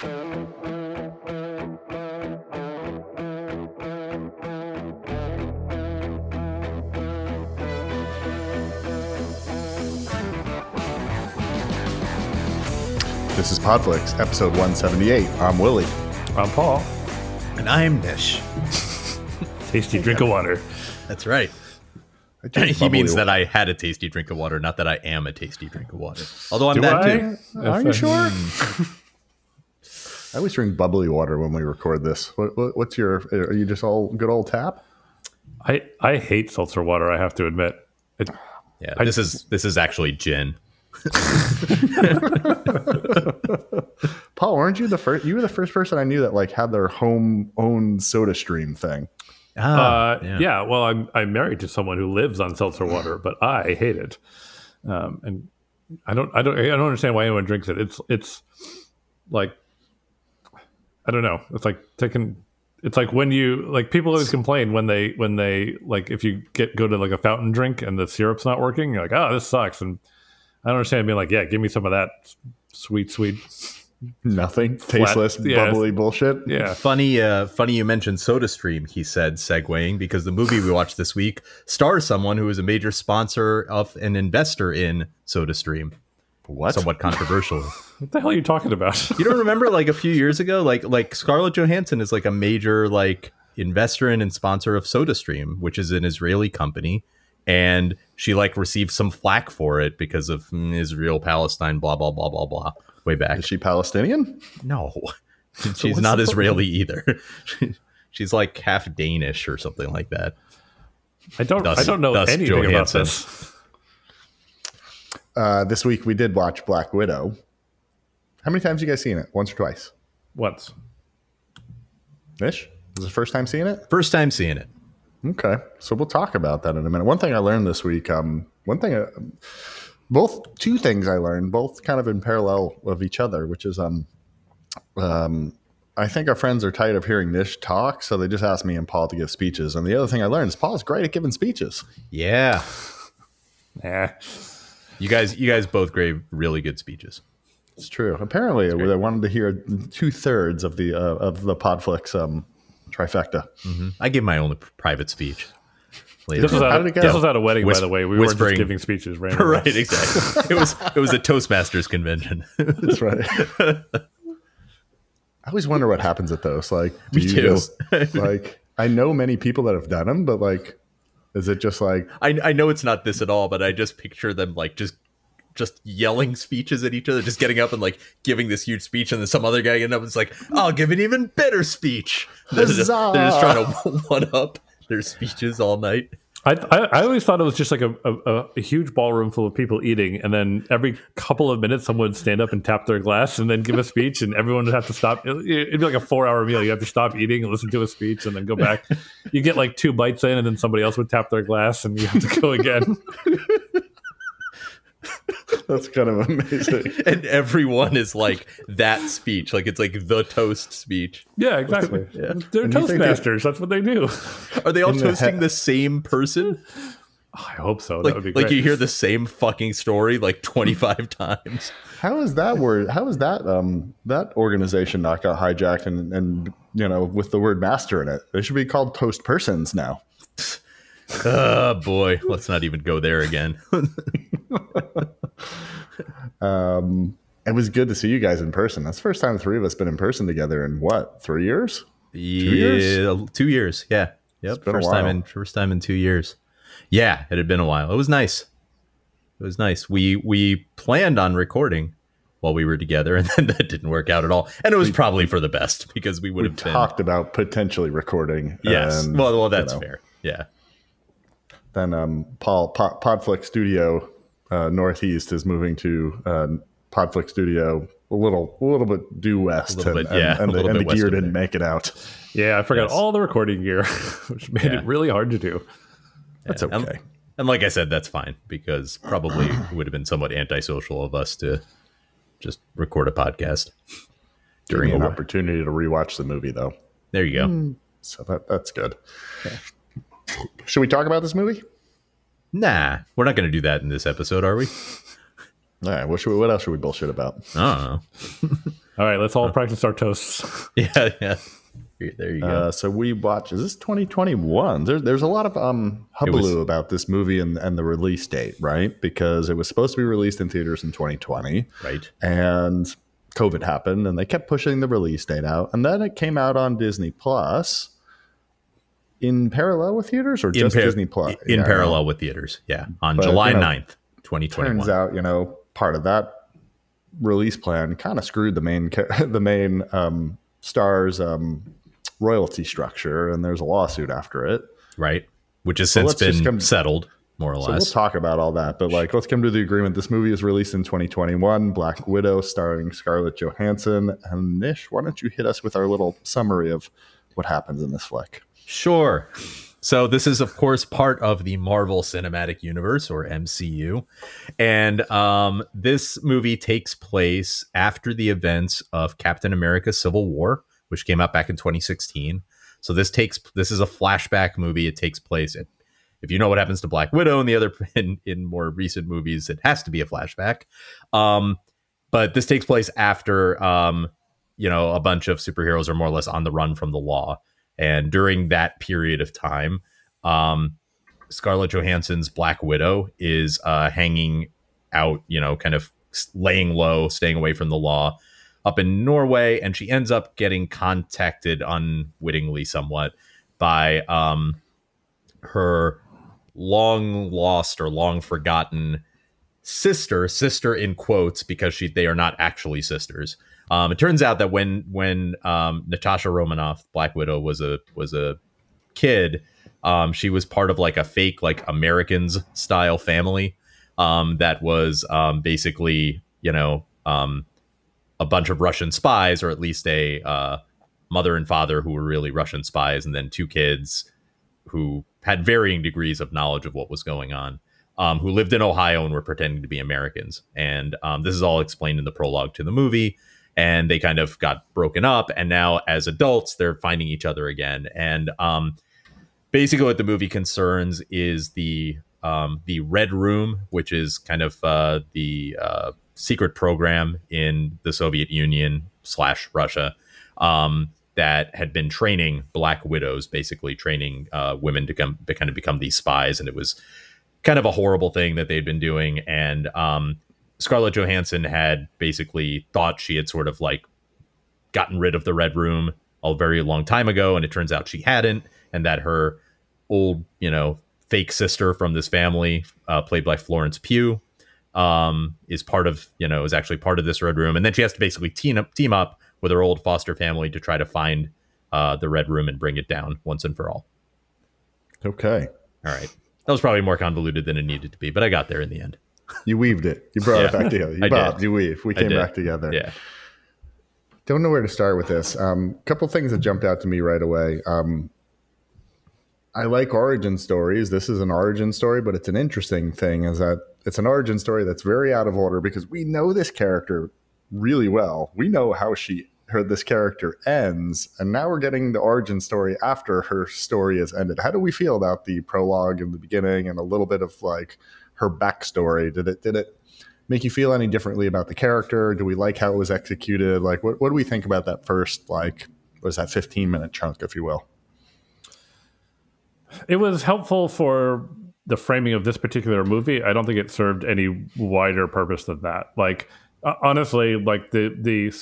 This is Podflix, episode 178. I'm Willie. I'm Paul. And I'm Nish. Tasty drink of water. That's right. He means bubbly- that I had a tasty drink of water, not that I am a tasty drink of water. Although I'm Do that I? too. Are you sure? Hmm. I always drink bubbly water when we record this. What, what, what's your? Are you just all good old tap? I, I hate seltzer water, I have to admit. It, Yeah, this is this is actually gin. Paul, weren't you the first? You were the first person I knew that like had their home owned Soda Stream thing. Ah, uh, yeah. well, I'm, I'm married to someone who lives on seltzer water, but I hate it. Um, and I don't, I don't, I don't understand why anyone drinks it. It's, it's like, I don't know. It's like taking, it's like when you, like people always complain when they, when they, like if you get, go to like a fountain drink and the syrup's not working, you're like, oh, this sucks. And I don't understand being like, yeah, give me some of that sweet, sweet. Nothing, tasteless, yeah. bubbly bullshit. Yeah. Funny, uh, funny you mentioned SodaStream. He said, segueing because the movie we watched this week stars someone who is a major sponsor of an investor in SodaStream. What? Somewhat controversial. What the hell are you talking about? you don't remember like a few years ago, like like Scarlett Johansson is like a major like investor in and sponsor of SodaStream, which is an Israeli company, and she like received some flack for it because of mm, Israel Palestine, blah blah blah blah blah. Way back. Is she Palestinian? No, she's what's not the- Israeli either. she's like half Danish or something like that. I don't. Thus- I don't know thus anything about this. Uh, this week we did watch Black Widow. How many times you guys seen it? Once or twice? Once. Ish. This is the first time seeing it. First time seeing it. Okay, so we'll talk about that in a minute. One thing I learned this week, um, one thing, uh, both two things I learned, both kind of in parallel of each other, which is, um, um, I think our friends are tired of hearing Nish talk, so they just asked me and Paul to give speeches. And the other thing I learned is Paul's great at giving speeches. Yeah, Yeah. You guys, you guys both gave really good speeches. It's true. Apparently, they wanted to hear two thirds of the uh, of the Podflix um, trifecta. I give my own private speech. Later. This was, at, did it this was at a wedding, Whis- by the way. We weren't just giving speeches randomly. right, exactly. It was it was a Toastmasters convention. That's right. I always wonder what happens at those. Like, do Me you too. just like? I know many people that have done them, but like, is it just like I I know it's not this at all, but I just picture them like just just yelling speeches at each other, just getting up and like giving this huge speech, and then some other guy getting up and is like, "I'll give an even better speech." They're just, they're just trying to one up their speeches all night. I, I, I always thought it was just like a, a, a huge ballroom full of people eating, and then every couple of minutes, someone would stand up and tap their glass and then give a speech, and everyone would have to stop. It- It'd be like a four hour meal. You have to stop eating and listen to a speech, and then go back. You get like two bites in, and then somebody else would tap their glass, and you have to go again. that's kind of amazing? And everyone is like that speech, like it's like the toast speech. Yeah, exactly. They're And you think they- That's what they do. Are they all In the toasting he- the same person? I hope so. Like, that would be great. like you hear the same fucking story like 25 times. How is that word? How is that um that organization not got hijacked and and you know with the word master in it? They should be called Toast Persons now. Oh boy, let's not even go there again. Um, it was good to see you guys in person. That's the first time the three of us been in person together in what three years? yeah, years? two years. Yeah, yep. First time in first time in two years. Yeah, it had been a while. It was nice. It was nice. We we planned on recording while we were together, and then that didn't work out at all. And it was probably for the best because we would have been. talked about potentially recording. Yes. and, well, well, that's you know, fair. Yeah. Then um, Paul Pod, Podflix Studio uh, Northeast is moving to uh, Podflix Studio a little a little bit due west, and, yeah, and, and the, and the gear didn't there. make it out. yeah, I forgot Yes. all the recording gear, which made Yeah. it really hard to do. That's Yeah. okay. And, and like I said, that's fine because probably it would have been somewhat antisocial of us to just record a podcast During an opportunity to rewatch the movie, though, There you go. so that that's good. Should we talk about this movie? Nah, we're not going to do that in this episode, are we? All right. What, should we, what else should we bullshit about? I don't know. All right, let's all practice our toasts. Yeah, yeah. There you go. Uh, so we watch. Is this 2021? There, there's a lot of um It was- hubbub about this movie and, and the release date, right? Because it was supposed to be released in theaters in 2020, right. and COVID happened, and they kept pushing the release date out, and then it came out on Disney Plus in parallel with theaters, or just par- Disney Plus in Yeah. parallel with theaters. Yeah, on But, July you know, 9th, 2021. Turns out, you know, part of that release plan kind of screwed the main the main um, star's um, royalty structure, and there's a lawsuit after it. right? Which has since been come- settled, more or So we'll talk about all that, but like, let's come to the agreement. This movie is released in 2021. Black Widow, starring Scarlett Johansson and Nish. Why don't you hit us with our little summary of what happens in this flick? Sure. So this is, of course, part of the Marvel Cinematic Universe or MCU, and um, this movie takes place after the events of Captain America: Civil War, which came out back in 2016. So this takes this is a flashback movie. It takes place. At, if you know what happens to Black Widow and the other in, in more recent movies, it has to be a flashback. Um, but this takes place after um, you know a bunch of superheroes are more or less on the run from the law. And during that period of time, um, Scarlett Johansson's Black Widow is uh, hanging out, you know, kind of laying low, staying away from the law up in Norway. And she ends up getting contacted unwittingly somewhat by um, her long lost or long forgotten sister, sister in quotes, because she they are not actually sisters. Um, it turns out that when when um, Natasha Romanoff, Black Widow, was a was a kid, um, she was part of like a fake like Americans style family um, that was um, basically you know um, a bunch of Russian spies, or at least a uh, mother and father who were really Russian spies, and then two kids who had varying degrees of knowledge of what was going on. Um, who lived in Ohio and were pretending to be Americans, and um, this is all explained in the prologue to the movie and they kind of got broken up and now as adults they're finding each other again. And um basically what the movie concerns is the um the red room which is kind of uh the uh secret program in the soviet union slash russia um that had been training black widows basically training uh women to come to kind of become these spies. And it was kind of a horrible thing that they'd been doing. And um Scarlett Johansson had basically thought she had sort of like gotten rid of the Red Room a very long time ago, and it turns out she hadn't, and that her old, you know, fake sister from this family, uh, played by Florence Pugh, um, is part of, you know, is actually part of this Red Room, and then she has to basically team up, team up with her old foster family to try to find uh, the Red Room and bring it down once and for all. Okay. All right, that was probably more convoluted than it needed to be, but I got there in the end. You weaved it. You brought it back together. You I bobbed, did. you weave. We came back together. Yeah. Don't know where to start with this. A um, couple things that jumped out to me right away. Um, I like origin stories. This is an origin story, but it's an interesting thing is that it's an origin story that's very out of order because we know this character really well. We know how she her this character ends, and now we're getting the origin story after her story has ended. How do we feel about the prologue in the beginning and a little bit of like her backstory? Did it did it make you feel any differently about the character? Do we like how it was executed? Like what what do we think about that first like was that 15 minute chunk, if you will? It was helpful for the framing of this particular movie. I don't think it served any wider purpose than that. Like uh, honestly, like the the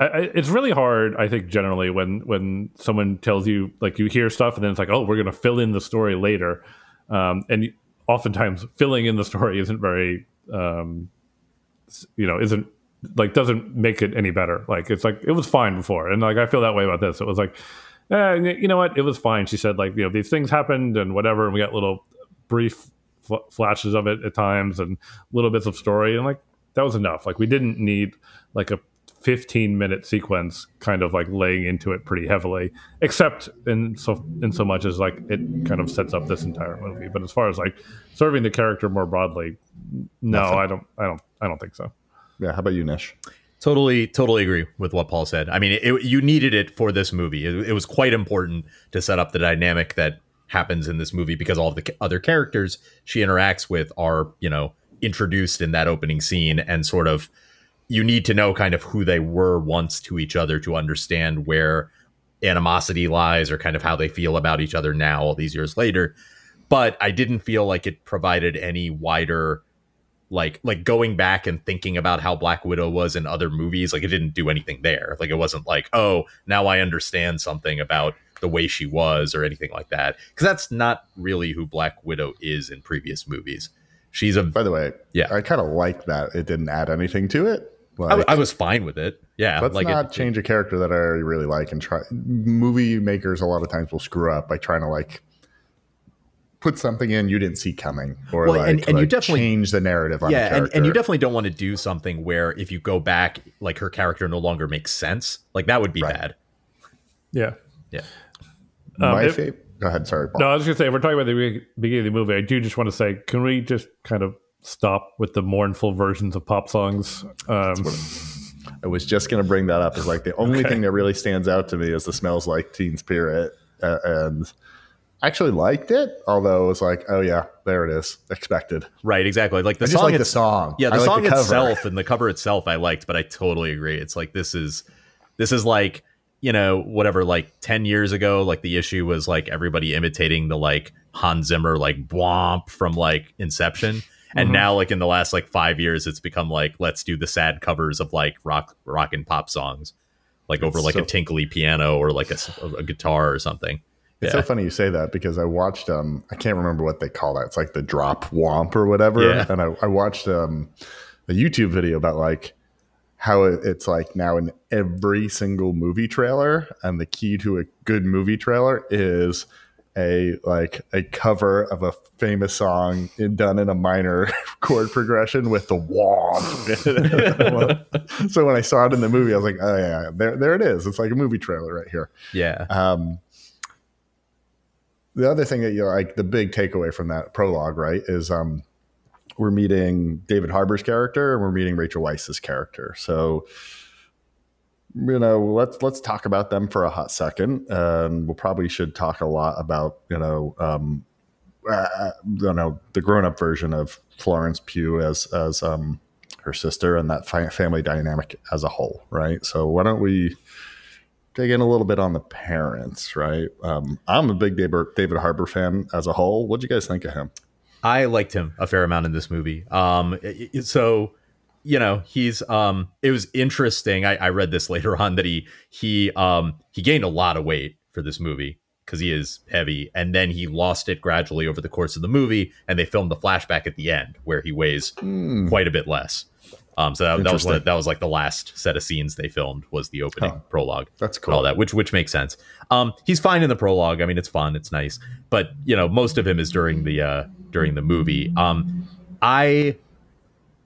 I, I, it's really hard, I think, generally when when someone tells you like you hear stuff and then it's like, oh, we're going to fill in the story later, um, and oftentimes filling in the story isn't very, um, you know, isn't like doesn't make it any better. Like it's like it was fine before, and like I feel that way about this. It was like, eh, you know what, it was fine. She said like you know these things happened and whatever, and we got little brief fl- flashes of it at times and little bits of story, and like that was enough. Like we didn't need like a 15 minute sequence kind of like laying into it pretty heavily except in so in so much as like it kind of sets up this entire movie but as far as like serving the character more broadly no Nothing. i don't i don't i don't think so Yeah, how about you, Nish? Totally, totally agree with what Paul said. I mean, it, you needed it for this movie. It, it was quite important to set up the dynamic that happens in this movie because all of the other characters she interacts with are, you know, introduced in that opening scene and sort of you need to know kind of who they were once to each other to understand where animosity lies or kind of how they feel about each other now all these years later but i didn't feel like it provided any wider like like going back and thinking about how black widow was in other movies like it didn't do anything there like it wasn't like oh now i understand something about the way she was or anything like that because that's not really who black widow is in previous movies she's a By the way, Yeah. I kind of like that it didn't add anything to it. I, Like, I was fine with it yeah let's like not it, change a character that I already really like and try. Movie makers a lot of times will screw up by trying to like put something in you didn't see coming, or Well, like, and- and you definitely- change the narrative on yeah and, character. and you definitely don't want to do something where if you go back like her character no longer makes sense like that would be Right. bad Yeah. yeah My Um, if- favorite. Go ahead. Sorry, Paul. No, I was going to say, if we're talking about the beginning of the movie, I do just want to say, can we just kind of stop with the mournful versions of pop songs? Um, I was just going to bring that up. Is like the only Okay. thing that really stands out to me is the smells like Teen Spirit, uh, and actually liked it. Although it was like, oh yeah, there it is, expected. right exactly like the I just song like the song. Yeah, the I like song cover. itself and the cover itself I liked, but I totally agree. It's like this is this is like, you know, whatever, like 10 years ago, like the issue was like everybody imitating the like Hans Zimmer like bwomp from like Inception. And Mhm. now like in the last like five years, it's become like let's do the sad covers of like rock rock and pop songs. Like over like so- a tinkly piano or like a guitar or something. It's Yeah. so funny you say that because I watched um I can't remember what they call that. It's like the drop womp or whatever. Yeah. And I, I watched um a YouTube video about like how it's like now in every single movie trailer, and the key to a good movie trailer is a like a cover of a famous song in, done in a minor chord progression with the womp. so when I saw it in the movie, I was like, oh yeah, there there it is. It's like a movie trailer right here. Yeah. Um, the other thing that you like, the big takeaway from that prologue, right, is um, we're meeting David Harbour's character and we're meeting Rachel Weisz's character. So, you know, let's let's talk about them for a hot second. And we'll probably should talk a lot about you know, um, uh, you know, the grown up version of Florence Pugh as as um, her sister and that fi- family dynamic as a whole, right? So why don't we? dig in a little bit on the parents, right? Um, I'm a big David, Harbour fan as a whole. what do you guys think of him? I liked him a fair amount in this movie. Um, so you know, he's um, it was interesting. I, I read this later on that he he um he gained a lot of weight for this movie because he is heavy, and then he lost it gradually over the course of the movie, and they filmed the flashback at the end where he weighs Hmm. quite a bit less. Um, so that, that was the, that was like the last set of scenes they filmed was the opening Huh. prologue That's cool all that, which which makes sense. Um, he's fine in the prologue. I mean, it's fun, it's nice, but you know, most of him is during the uh, during the movie. Um, I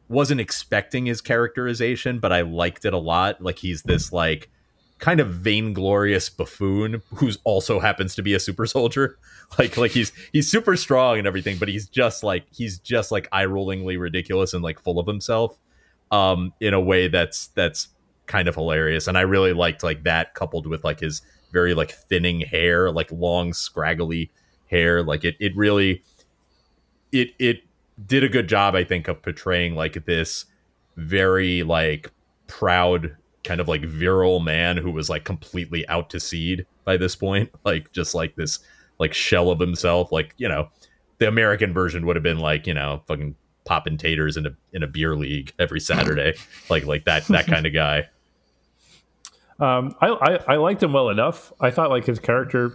wasn't expecting his characterization, but I liked it a lot. Like he's this like kind of vainglorious buffoon who's also happens to be a super soldier. Like like he's he's super strong and everything, but he's just like he's just like eye rollingly ridiculous and like full of himself um in a way that's that's kind of hilarious and i really liked like that coupled with like his very like thinning hair like long scraggly hair like it it really it it did a good job i think of portraying like this very like proud kind of like virile man who was like completely out to seed by this point. Like just like this like shell of himself. Like you know the american version would have been like you know fucking popping taters in a in a beer league every saturday. Like like that that kind of guy. Um, I, I I liked him well enough. I thought like his character,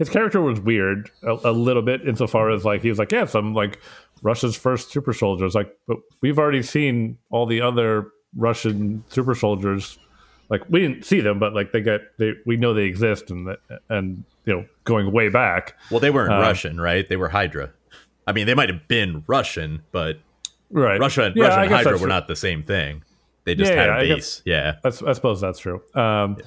his character was weird a, a little bit insofar as like he was like, yes, I'm like Russia's first super soldiers. Like, but we've already seen all the other Russian super soldiers. Like we didn't see them, but like they get they we know they exist and and you know going way back. well they weren't Uh, russian right they were hydra i mean they might have been russian but Right, russia and Yeah, russia and hydra were true. not the same thing they just Yeah, had yeah, a I guess- base yeah I, suppose that's true. Um,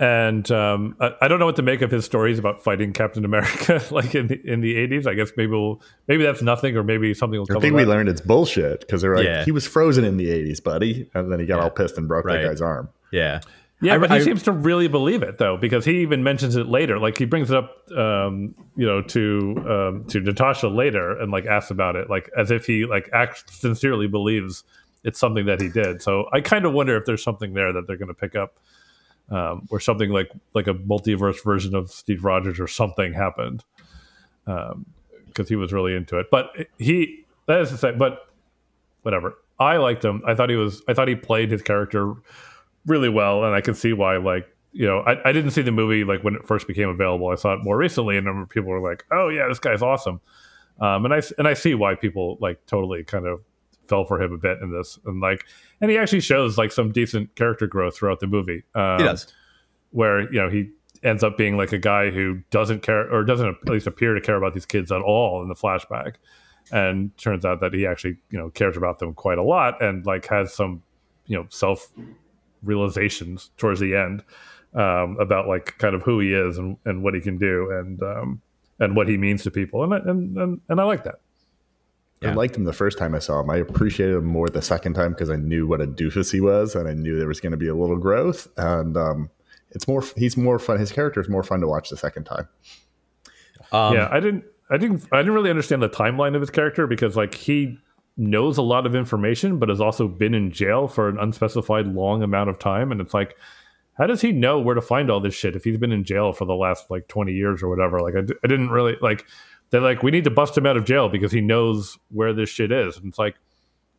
And um, I, I don't know what to make of his stories about fighting Captain America, like in the, in the eighties. I guess maybe we'll, maybe that's nothing, or maybe something will come. I think we learned it's bullshit because they're like, Yeah. he was frozen in the 80s, buddy. And then he got Yeah. all pissed and broke Right. that guy's arm. yeah Yeah, I- but he I- seems to really believe it though, because he even mentions it later. Like he brings it up, um, you know, to um, to Natasha later, and like asks about it, like as if he like act sincerely believes it's something that he did. So I kind of wonder if there's something there that they're going to pick up, um, or something like like a multiverse version of Steve Rogers or something happened, because he was really into it. But he that is to say, but whatever. I liked him. I thought he was. I thought he played his character really well, and I can see why. Like, you know, I, I didn't see the movie like when it first became available. I saw it more recently, and a number of people were like, "Oh yeah, this guy's awesome," um, and I and I see why people like totally kind of fell for him a bit in this, and like, and he actually shows like some decent character growth throughout the movie. Um, He does. where you know he ends up being like a guy who doesn't care or doesn't at least appear to care about these kids at all in the flashback and turns out that he actually you know cares about them quite a lot and like has some you know self realizations towards the end um, about like kind of who he is and, and what he can do and um, and what he means to people and I- and and, and I like that I liked him the first time I saw him. I appreciated him more the second time because I knew what a doofus he was, and I knew there was going to be a little growth. And um, it's more. He's more fun. His character is more fun to watch the second time. Um, yeah, I didn't, I didn't, I didn't really understand the timeline of his character because like he knows a lot of information, but has also been in jail for an unspecified long amount of time, and it's like, how does he know where to find all this shit if he's been in jail for the last like twenty years or whatever? Like, I, d- I didn't really like. They're like, we need to bust him out of jail because he knows where this shit is, and it's like,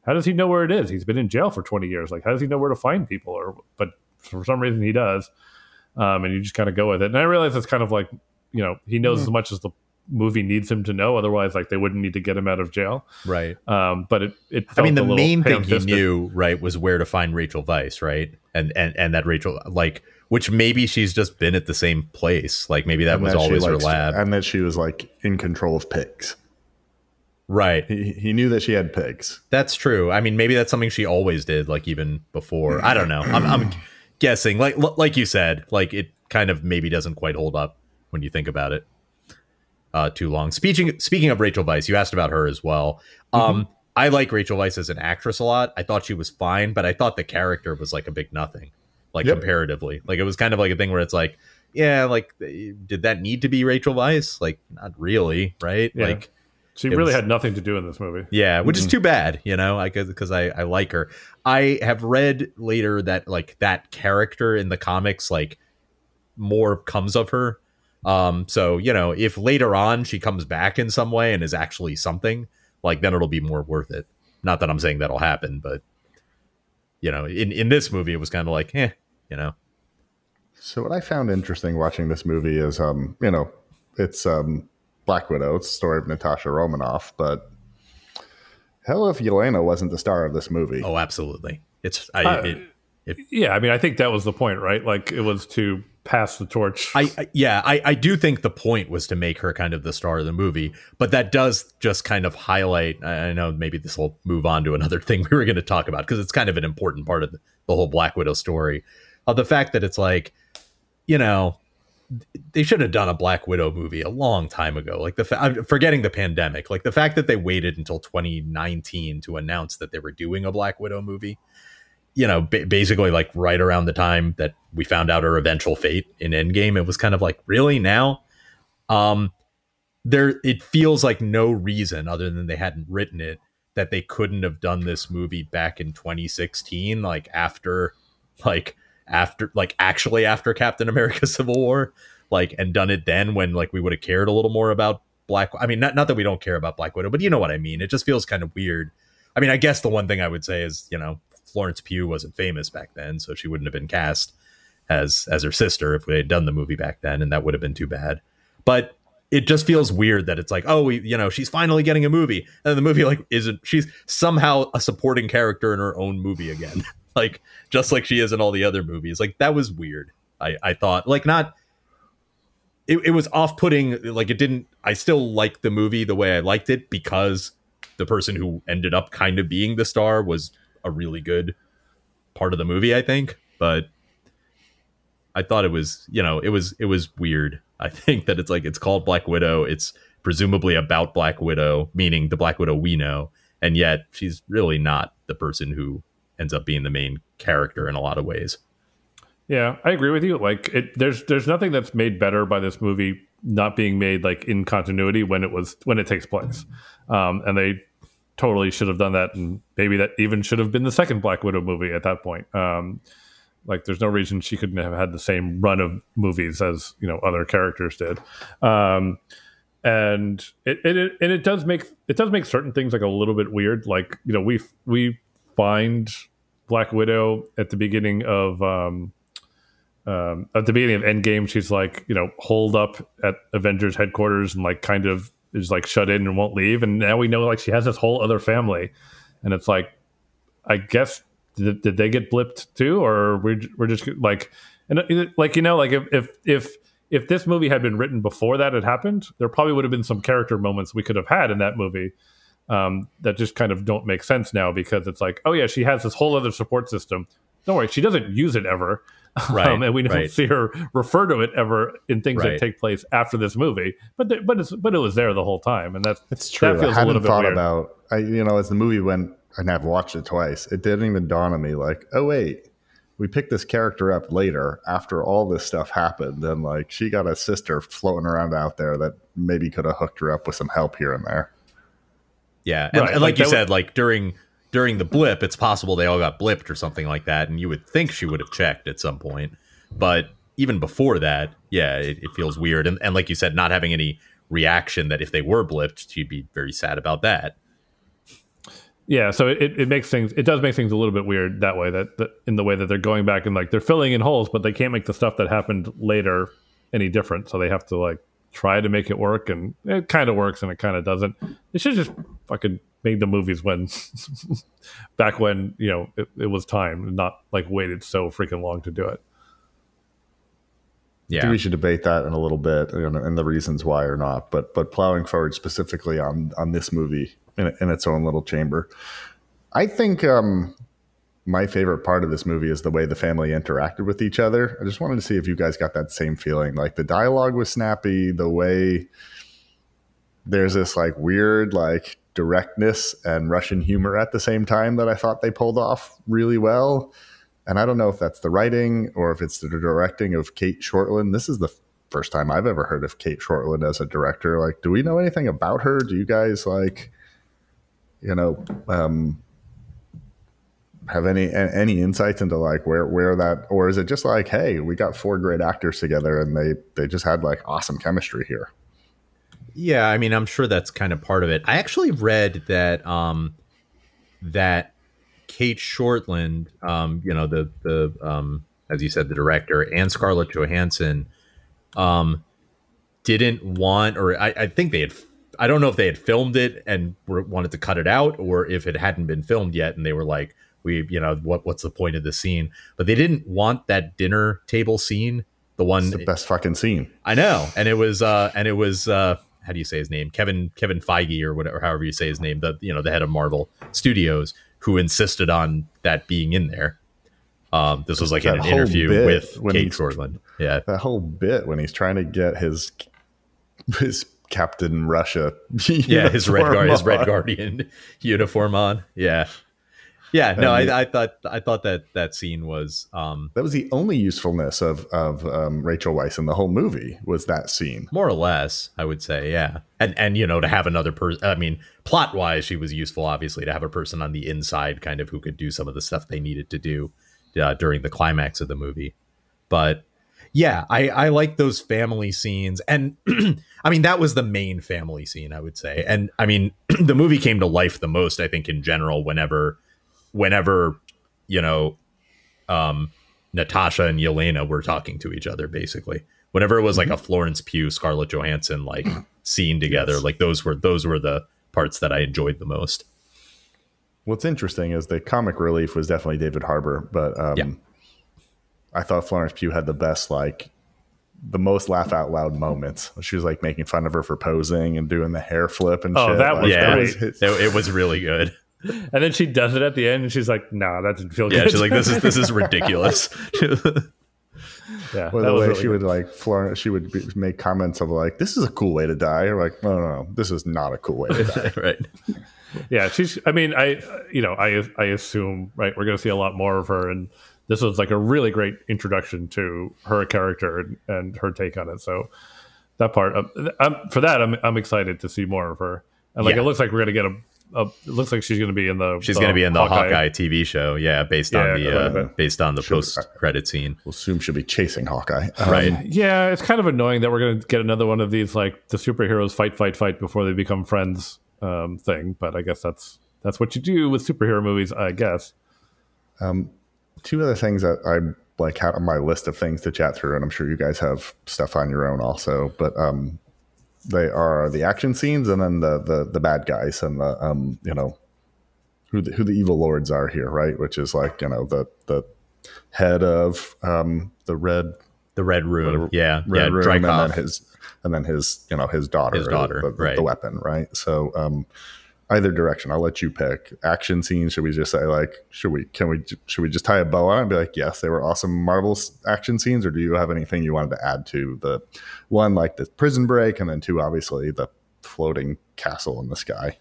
how does he know where it is? He's been in jail for twenty years. Like, how does he know where to find people? Or, but for some reason he does, um, and you just kind of go with it. And I realize it's kind of like, you know, he knows as much as the movie needs him to know. Otherwise, like they wouldn't need to get him out of jail. right. Um, but it, it I mean, the main thing he knew, right, was where to find Rachel Weisz, right, and and and that Rachel, like, which maybe she's just been at the same place, like maybe that And was that always her lab, and that she was like in control of pigs. right? He, he knew that she had pigs. That's true. I mean, maybe that's something she always did, like even before. I don't know. I'm, I'm guessing, like like you said, like it kind of maybe doesn't quite hold up when you think about it uh, too long. Speaking speaking of Rachel Weisz, you asked about her as well. Um, I like Rachel Weisz as an actress a lot. I thought she was fine, but I thought the character was like a big nothing, like Yep. comparatively. Like it was kind of like a thing where it's like, yeah, like did that need to be Rachel Weisz? Like not really, right? Yeah. Like. She really was- had nothing to do in this movie. Yeah, which is Mm-hmm. too bad, you know, because I, I like her. I have read later that like that character in the comics, like more comes of her. Um, so you know, if later on she comes back in some way and is actually something, like then it'll be more worth it. Not that I'm saying that'll happen, but you know, in in this movie, it was kind of like, eh, you know, So what I found interesting watching this movie is, um, you know, it's um, Black Widow. It's the story of Natasha Romanoff, but hell if Yelena wasn't the star of this movie. oh, absolutely, it's I, Uh, it, Yeah, I mean, I think that was the point, right? Like it was to pass the torch. I, I yeah, I, I do think the point was to make her kind of the star of the movie, but that does just kind of highlight. I I know maybe this will move on to another thing we were going to talk about because it's kind of an important part of the, the whole Black Widow story. Of the fact that it's like, you know, they should have done a Black Widow movie a long time ago. Like the fa- I'm forgetting the pandemic, like the fact that they waited until 2019 to announce that they were doing a Black Widow movie. You know, ba- basically like right around the time that we found out her eventual fate in Endgame, it was kind of like, really now? Um, there, it feels like no reason other than they hadn't written it that they couldn't have done this movie back in 2016, like after, like after, like actually after Captain America: Civil War, like and done it then when like we would have cared a little more about Black. I mean, not not that we don't care about Black Widow, but you know what I mean. It just feels kind of weird. I mean, I guess the one thing I would say is, you know, Florence Pugh wasn't famous back then, so she wouldn't have been cast as as her sister if we had done the movie back then, and that would have been too bad. But it just feels weird that it's like, oh, we, you know, she's finally getting a movie, and the movie like isn't. She's somehow a supporting character in her own movie again, like just like she is in all the other movies. Like that was weird. I I thought like not. It, it was off putting. Like it didn't. I still liked the movie the way I liked it because the person who ended up kind of being the star was a really good part of the movie, I think. But I thought it was, you know, it was it was weird. I think that it's like it's called Black Widow. It's presumably about Black Widow, meaning the Black Widow we know, and yet she's really not the person who ends up being the main character in a lot of ways. Yeah, I agree with you. Like, it, there's there's nothing that's made better by this movie not being made like in continuity when it was when it takes place, um, and they totally should have done that, and maybe that even should have been the second Black Widow movie at that point. Um, like, there's no reason she couldn't have had the same run of movies as you know other characters did. Um, and it, it, and it does make it does make certain things like a little bit weird. Like you know we we find Black Widow at the beginning of um, um, at the beginning of Endgame. She's like you know holed up at Avengers headquarters and like kind of is like shut in and won't leave. And now we know like she has this whole other family, and it's like I guess did, did they get blipped too, or we're we're just like and like you know like if if if if this movie had been written before that had happened, there probably would have been some character moments we could have had in that movie um, that just kind of don't make sense now because it's like, oh yeah, she has this whole other support system. Don't worry, she doesn't use it ever, right? Um, and we don't right. see her refer to it ever in things Right. that take place after this movie. But th- but it's but it was there the whole time, and that's It's true. That feels I a little hadn't bit thought weird. about. I you know as the movie went, and I've watched it twice. It didn't even dawn on me like, oh wait, we picked this character up later after all this stuff happened, and like she got a sister floating around out there that maybe could have hooked her up with some help here and there. Yeah, and, Right, and like like you that said, like during during the blip, it's possible they all got blipped or something like that, and you would think she would have checked at some point. But even before that, yeah, it, it feels weird. And, and like you said, not having any reaction that if they were blipped, she'd be very sad about that. Yeah, so it, it makes things it does make things a little bit weird that way that, that in the way that they're going back and like they're filling in holes, but they can't make the stuff that happened later any different. So they have to like try to make it work, and it kind of works and it kind of doesn't. They should just fucking made the movies when back when you know it, it was time, and not like waited so freaking long to do it. I think Yeah, we should debate that in a little bit you know, and the reasons why or not. But but plowing forward specifically on on this movie in, in its own little chamber, I think um, my favorite part of this movie is the way the family interacted with each other. I just wanted to see if you guys got that same feeling. Like the dialogue was snappy, the way there's this like weird like directness and Russian humor at the same time that I thought they pulled off really well. And I don't know if that's the writing or if it's the directing of Cate Shortland. This is the first time I've ever heard of Cate Shortland as a director. Like, do we know anything about her? Do you guys like, you know, um, have any any insights into like where where that or is it just like, hey, we got four great actors together and they they just had like awesome chemistry here? Yeah. I mean, I'm sure that's kind of part of it. I actually read that um, that Cate Shortland, um, you know, the the um, as you said, the director and Scarlett Johansson, um, didn't want, or I, I think they had. I don't know if they had filmed it and were, wanted to cut it out, or if it hadn't been filmed yet, and they were like, "We, you know, what what's the point of the scene?" But they didn't want that dinner table scene, the one It's the best fucking scene. I know, and it was uh and it was uh how do you say his name? Kevin Kevin Feige or whatever however you say his name, the you know, the head of Marvel Studios who insisted on that being in there. Um this was like in an interview with Cate Shortland. Yeah. That whole bit when he's trying to get his his Captain Russia, Yeah, his red guard his red guardian uniform on. Yeah. Yeah, no, I, I thought I thought that that scene was um That was the only usefulness of of um, Rachel Weisz in the whole movie was that scene. more or less i would say yeah. And and you know to have another person i mean plot wise she was useful obviously to have a person on the inside kind of who could do some of the stuff they needed to do uh, during the climax of the movie. But yeah i i like those family scenes. And i mean that was the main family scene i would say. And i mean the movie came to life the most i think in general whenever whenever you know um natasha and yelena were talking to each other basically whenever it was like a Florence Pugh, Scarlett Johansson like scene together, Yes. like those were those were the parts that I enjoyed the most. What's interesting is the comic relief was definitely David Harbour, but um, Yeah. I thought Florence Pugh had the best, like the most laugh out loud moments. She was like making fun of her for posing and doing the hair flip and Oh, shit. that Like, was yeah, great. his- It, it was really good. And then she does it at the end, and she's like, "No, that didn't feel Yeah, good." she's like, this is this is ridiculous. yeah, Or that the way really she good. would like Florence, she would be, make comments of like, "This is a cool way to die," or like, "No, no, no, this is not a cool way to die." right. Yeah, she's. I mean, I you know, I I assume right, we're going to see a lot more of her and this was like a really great introduction to her character and, and her take on it. So that part, um, I'm, for that, I'm I'm excited to see more of her. And like Yeah. it looks like we're gonna get a. a it looks like she's gonna be in the. She's going to be in the Hawkeye. Hawkeye. TV show, yeah, based Yeah, on the uh, based on the post credit scene. We'll assume she'll be chasing Hawkeye. Um, Right. Yeah, it's kind of annoying that we're going to get another one of these like the superheroes fight, fight, fight before they become friends um, thing. But I guess that's that's what you do with superhero movies, I guess. two other things that I like had on my list of things to chat through, and I'm sure you guys have stuff on your own also. But um, they are the action scenes, and then the the the bad guys, and the um, you know who the, who the evil lords are here, right? Which is like you know the the head of um, the red The Red Room, yeah, red yeah, room, and then his and then his you know his daughter, His daughter, the, the, right. the weapon, right? So um, either direction, I'll let you pick. Action scenes, should we just say like, should we can we should we just tie a bow on it and be like, yes, they were awesome Marvel action scenes, or do you have anything you wanted to add to the one like the prison break, and then two, obviously the floating castle in the sky.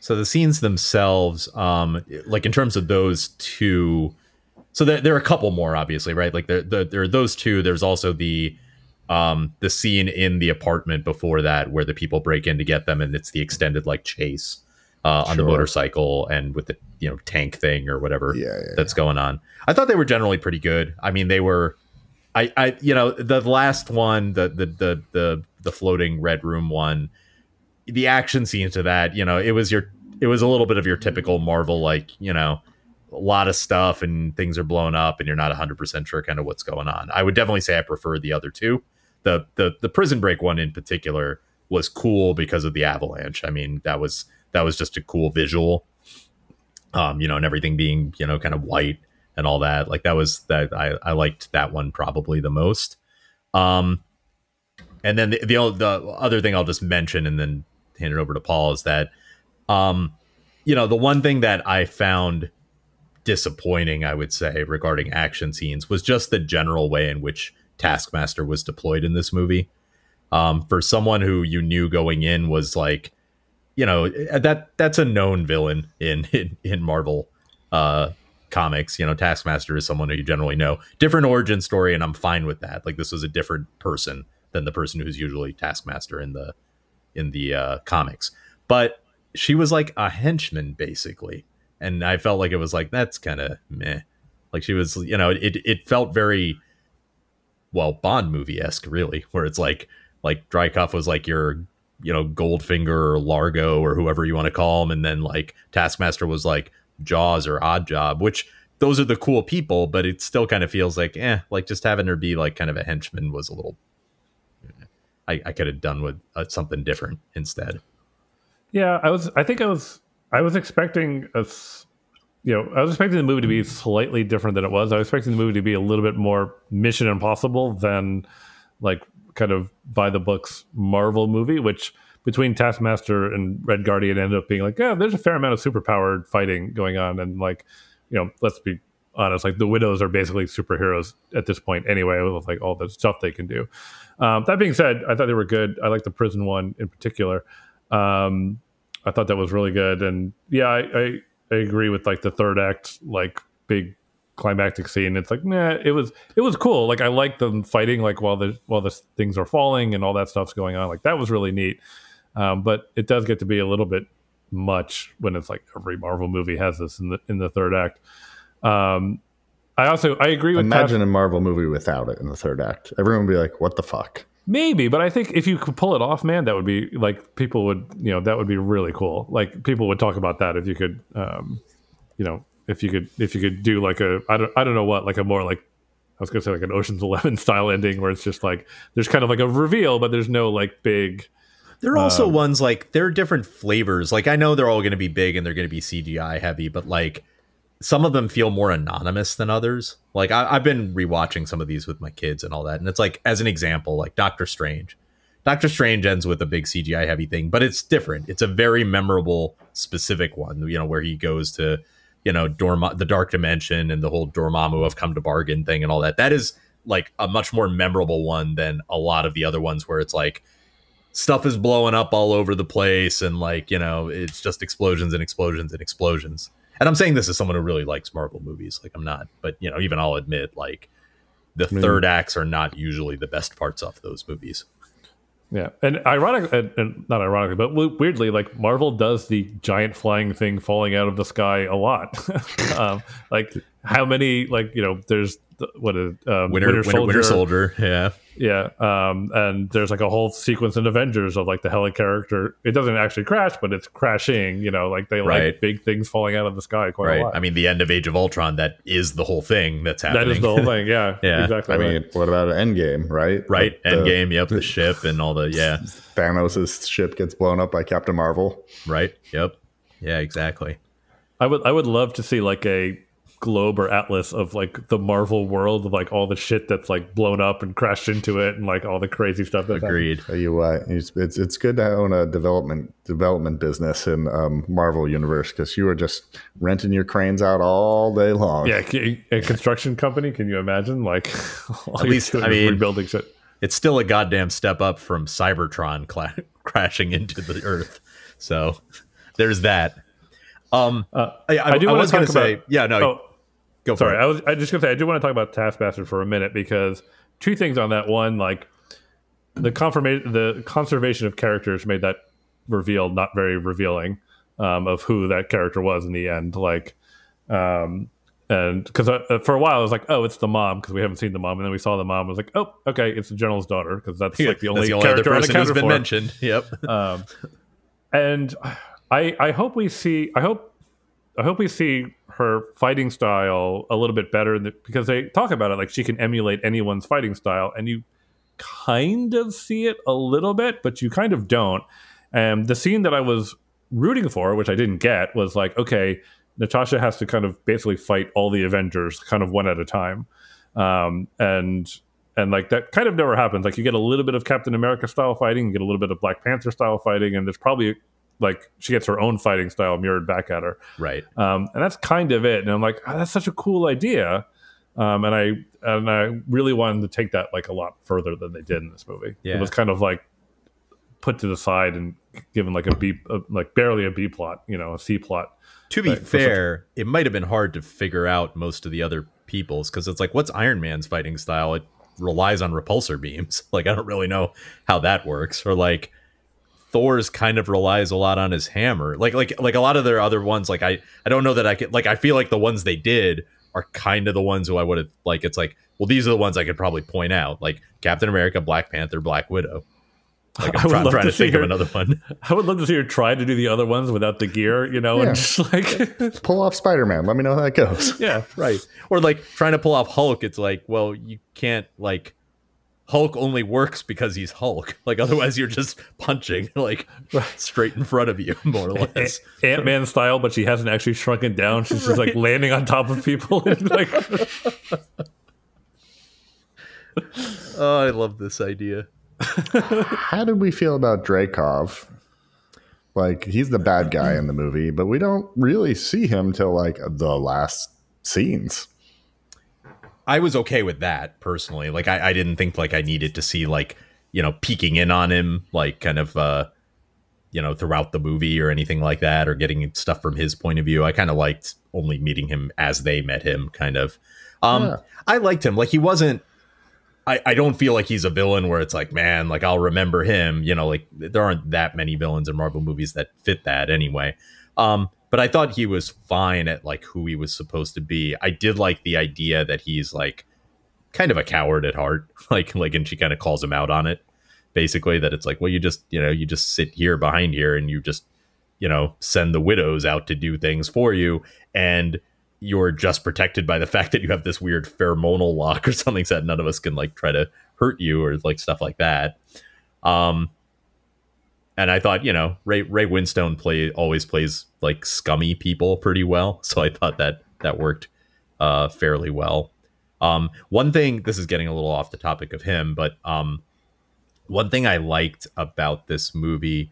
So the scenes themselves, um, like in terms of those two, so there, there are a couple more, obviously, right? Like there, there, there are those two. There's also the um, the scene in the apartment before that where the people break in to get them, and it's the extended like chase uh, on the motorcycle and with the you know tank thing or whatever Yeah, yeah, that's going on. I thought they were generally pretty good. I mean, they were. I, I, you know, the last one, the the the the the floating red room one, the action scenes to that, you know, it was your, it was a little bit of your typical Marvel, like you know, a lot of stuff and things are blown up and you're not 100 percent sure kind of what's going on. I would definitely say I prefer the other two. The the the prison break one in particular was cool because of the avalanche. I mean, that was that was just a cool visual. Um, you know, and everything being you know kind of white and all that. Like that was that I I liked that one probably the most. Um, and then the the, the other thing I'll just mention and then hand it over to Paul is that, um, you know, the one thing that I found disappointing, I would say, regarding action scenes was just the general way in which Taskmaster was deployed in this movie. Um, for someone who you knew going in was like, you know, that that's a known villain in in, in Marvel uh, comics. You know, Taskmaster is someone who you generally know. Different origin story, and I'm fine with that. Like this was a different person than the person who's usually Taskmaster in the in the uh, comics. But she was like a henchman basically, and I felt like it was like that's kind of meh. Like she was, you know, it it felt very well Bond movie esque, really, where it's like like Dreykov was like your you know Goldfinger or Largo or whoever you want to call him, and then like Taskmaster was like Jaws or Odd Job, which those are the cool people, but it still kind of feels like eh, like just having her be like kind of a henchman was a little. I, I could have done with uh, something different instead. Yeah, I was. I think I was. I was expecting us. You know, I was expecting the movie to be slightly different than it was. I was expecting the movie to be a little bit more Mission Impossible than like kind of by the books Marvel movie, which between Taskmaster and Red Guardian ended up being like, yeah, there's a fair amount of superpowered fighting going on, and like, you know, let's be honest, like the widows are basically superheroes at this point anyway, with like all the stuff they can do. Um, that being said, I thought they were good. I like the prison one in particular. Um, I thought that was really good, and yeah, I, I I agree with like the third act, like big climactic scene. It's like, nah, it was it was cool. Like I like them fighting, like while the while the things are falling and all that stuff's going on. Like that was really neat. Um, but it does get to be a little bit much when it's like every Marvel movie has this in the in the third act. Um, I also I agree with Imagine a Marvel movie without it in the third act. Everyone would be like, "What the fuck?" Maybe, but I think if you could pull it off, man, that would be like people would, you know, that would be really cool. Like people would talk about that if you could, um, you know, if you could, if you could do like a, I don't, I don't know what, like a more like, I was gonna say like an Ocean's Eleven style ending where it's just like there's kind of like a reveal, but there's no like big. There are also ones like there are different flavors. Like I know they're all going to be big and they're going to be CGI heavy, but like some of them feel more anonymous than others. Like I, I've been rewatching some of these with my kids and all that, and it's like as an example, like Doctor Strange. Doctor Strange ends with a big CGI heavy thing, but it's different. It's a very memorable, specific one. You know where he goes to, you know, Dorm- the Dark Dimension and the whole Dormammu have come to bargain thing and all that. That is like a much more memorable one than a lot of the other ones where it's like stuff is blowing up all over the place and like you know it's just explosions and explosions and explosions And I'm saying this as someone who really likes Marvel movies. Like I'm not, but you know, even I'll admit like the third acts are not usually the best parts of those movies. Yeah, and ironic, and, and not ironically, but weirdly, like Marvel does the giant flying thing falling out of the sky a lot. um, like how many, like you know, there's the, a um, Winter, Winter, Winter, Soldier. Yeah. Yeah, um, and there's like a whole sequence in Avengers of like the helicopter. It doesn't actually crash, but it's crashing. You know, like they Right. like big things falling out of the sky quite a Right. lot. I mean, the end of Age of Ultron, that is the whole thing that's happening. that is the whole thing. Yeah, Yeah. exactly. I right. mean, what about Endgame, right? right. The- Endgame. Yep. The ship and all the, yeah. Thanos' ship gets blown up by Captain Marvel. Right. Yep. Yeah, exactly. I would I would love to see like a globe or atlas of like the Marvel world of like all the shit that's like blown up and crashed into it and like all the crazy stuff. That's. Agreed. Tell you what, it's it's, it's good to own a development development business in um, Marvel universe because you are just renting your cranes out all day long. Yeah, c- a construction company. Can you imagine? Like, all you're least, I mean- rebuilding shit. It's still a goddamn step up from Cybertron cla- crashing into the Earth. So there's that. Um, Uh, I, I, I do I wanna was going to say, yeah, no, Oh, go sorry. it. I was I just gonna say I do want to talk about Taskmaster for a minute because two things on that. One, like the confirmation, the conservation of characters made that reveal not very revealing um, of who that character was in the end. Like, um, and because uh, for a while I was like, oh, it's the mom because we haven't seen the mom, and then we saw the mom. I was like, oh, okay, it's the general's daughter because that's like the only, the only other character person who's been for. mentioned. Yep. Um, and I I hope we see I hope I hope we see her fighting style a little bit better the, because they talk about it like she can emulate anyone's fighting style, and you kind of see it a little bit, but you kind of don't. And the scene that I was rooting for, which I didn't get, was like, okay, Natasha has to kind of basically fight all the Avengers kind of one at a time. Um, and and like that kind of never happens. Like you get a little bit of Captain America style fighting, you get a little bit of Black Panther style fighting, and there's probably like she gets her own fighting style mirrored back at her. Right. Um, and that's kind of it. And I'm like, oh, that's such a cool idea. Um, and I and I really wanted to take that like a lot further than they did in this movie. Yeah. It was kind of like put to the side and given like a B, a, like barely a B plot, you know, a C plot. To be Right, for such- fair, it might have been hard to figure out most of the other people's because it's like, what's Iron Man's fighting style? It relies on repulsor beams. Like, I don't really know how that works. Or like, Thor's kind of relies a lot on his hammer. Like, like, like a lot of their other ones. Like, I, I don't know that I could. Like, I feel like the ones they did are kind of the ones who I would have. Like, it's like, well, these are the ones I could probably point out. Like Captain America, Black Panther, Black Widow. Like, I I'm, would try- love trying to to think see of another one. I would love to see her try to do the other ones without the gear, you know, Yeah. and just like Pull off Spider Man. Let me know how that goes. yeah, right or like trying to pull off hulk it's like well you can't like hulk only works because he's hulk like otherwise you're just punching like straight in front of you more or less Ant Man style, but she hasn't actually shrunken down. She's just like landing on top of people and like oh i love this idea How did we feel about Dreykov? Like he's the bad guy in the movie, but we don't really see him till like the last scenes. I was okay with that personally. Like I, I didn't think like i needed to see like you know peeking in on him like kind of uh you know throughout the movie or anything like that or getting stuff from his point of view. I kind of liked only meeting him as they met him kind of. Um Yeah. i liked him. Like he wasn't I, I don't feel like he's a villain where it's like man like i'll remember him you know like there aren't that many villains in marvel movies that fit that anyway. Um but i thought he was fine at like who he was supposed to be. I did like the idea that he's like kind of a coward at heart like like and she kind of calls him out on it basically that it's like well you just you know you just sit here behind here and you just you know send the widows out to do things for you and you're just protected by the fact that you have this weird pheromonal lock or something so that none of us can like try to hurt you or like stuff like that. Um and i thought you know ray ray winstone play always plays like scummy people pretty well. So i thought that that worked uh fairly well. Um one thing this is getting a little off the topic of him but um one thing i liked about this movie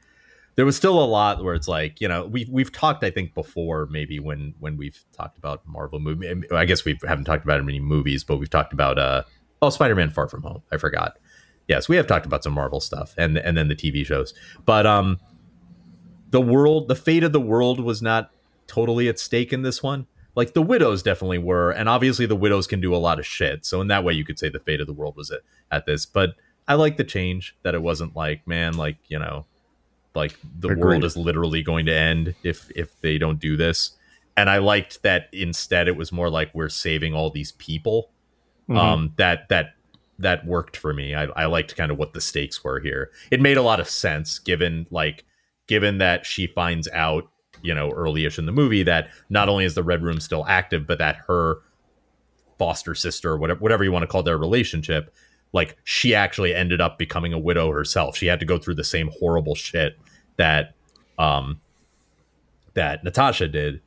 there was still a lot where it's like you know we've we've talked I think before maybe when when we've talked about Marvel movie I guess we haven't talked about many movies but we've talked about uh oh Spider-Man Far From Home. I forgot yes we have talked about some Marvel stuff and and then the TV shows but um the world the fate of the world was not totally at stake in this one. Like the widows definitely were, and obviously the widows can do a lot of shit. So in that way, you could say the fate of the world was at, at this. But I like the change that it wasn't like, man, like you know, like the Agreed. world is literally going to end if if they don't do this. And I liked that instead it was more like we're saving all these people. Mhm. Um, that that that worked for me. I, I liked kind of what the stakes were here. It made a lot of sense given like given that she finds out, you know, early-ish in the movie that not only is the Red Room still active, but that her foster sister, whatever whatever you want to call their relationship, like she actually ended up becoming a widow herself. She had to go through the same horrible shit that um that Natasha did.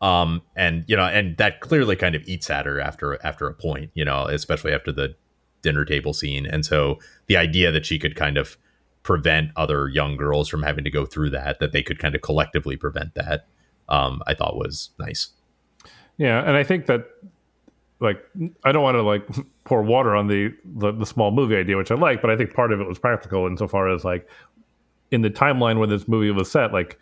Um and you know, and that clearly kind of eats at her after after a point, you know, especially after the dinner table scene. And so the idea that she could kind of prevent other young girls from having to go through that, that they could kind of collectively prevent that, um, I thought was nice. Yeah, and I think that like I don't want to like pour water on the, the the small movie idea, which I like, but I think part of it was practical insofar as like in the timeline when this movie was set, like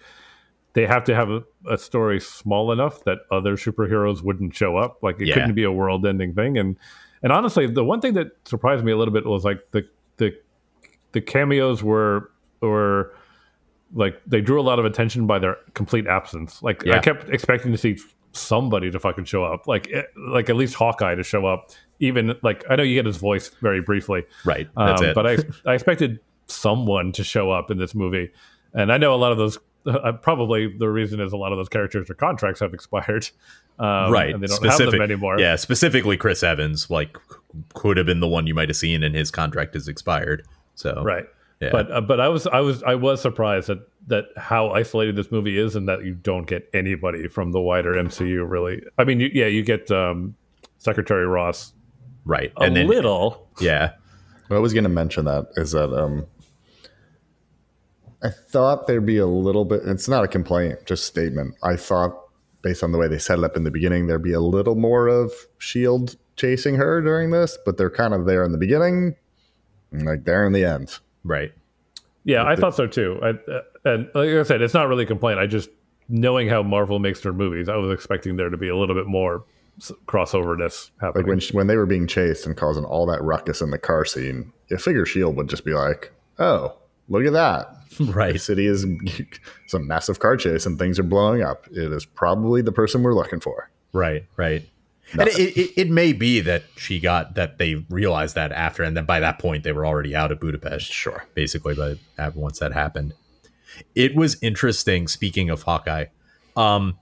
they have to have a, a story small enough that other superheroes wouldn't show up. Like it Yeah. couldn't be a world ending thing. And and honestly, the one thing that surprised me a little bit was like the the the cameos were were like they drew a lot of attention by their complete absence. Like I kept expecting to see somebody to fucking show up, like eh, like at least Hawkeye to show up. Even like I know you get his voice very briefly, Right. Um, but I I expected someone to show up in this movie, and I know a lot of those. Uh, probably the reason is a lot of those characters' their contracts have expired, um, right. And they don't have them anymore. Yeah, specifically Chris Evans, like could have been the one you might have seen, and his contract is expired. So right. Yeah. But uh, but I was I was I was surprised that that how isolated this movie is, and that you don't get anybody from the wider MCU. Really, I mean, you, yeah, you get um, Secretary Ross right, a and then little. yeah, I was going to mention that is that um, I thought there'd be a little bit. It's not a complaint, just statement. I thought, based on the way they set it up in the beginning, there'd be a little more of Shield chasing her during this, but they're kind of there in the beginning, and like there in the end. right, Yeah, I thought so too. I, uh, and like I said, it's not really a complaint. I just knowing how Marvel makes their movies, I was expecting there to be a little bit more crossoverness happening. Like when when they were being chased and causing all that ruckus in the car scene, you figure Shield would just be like, "Oh, look at that! The right, city is some massive car chase and things are blowing up. It is probably the person we're looking for." right, right. And it, it, it may be that she got that they realized that after, and then by that point they were already out of Budapest. Sure. basically but once that happened it was interesting speaking of hawkeye um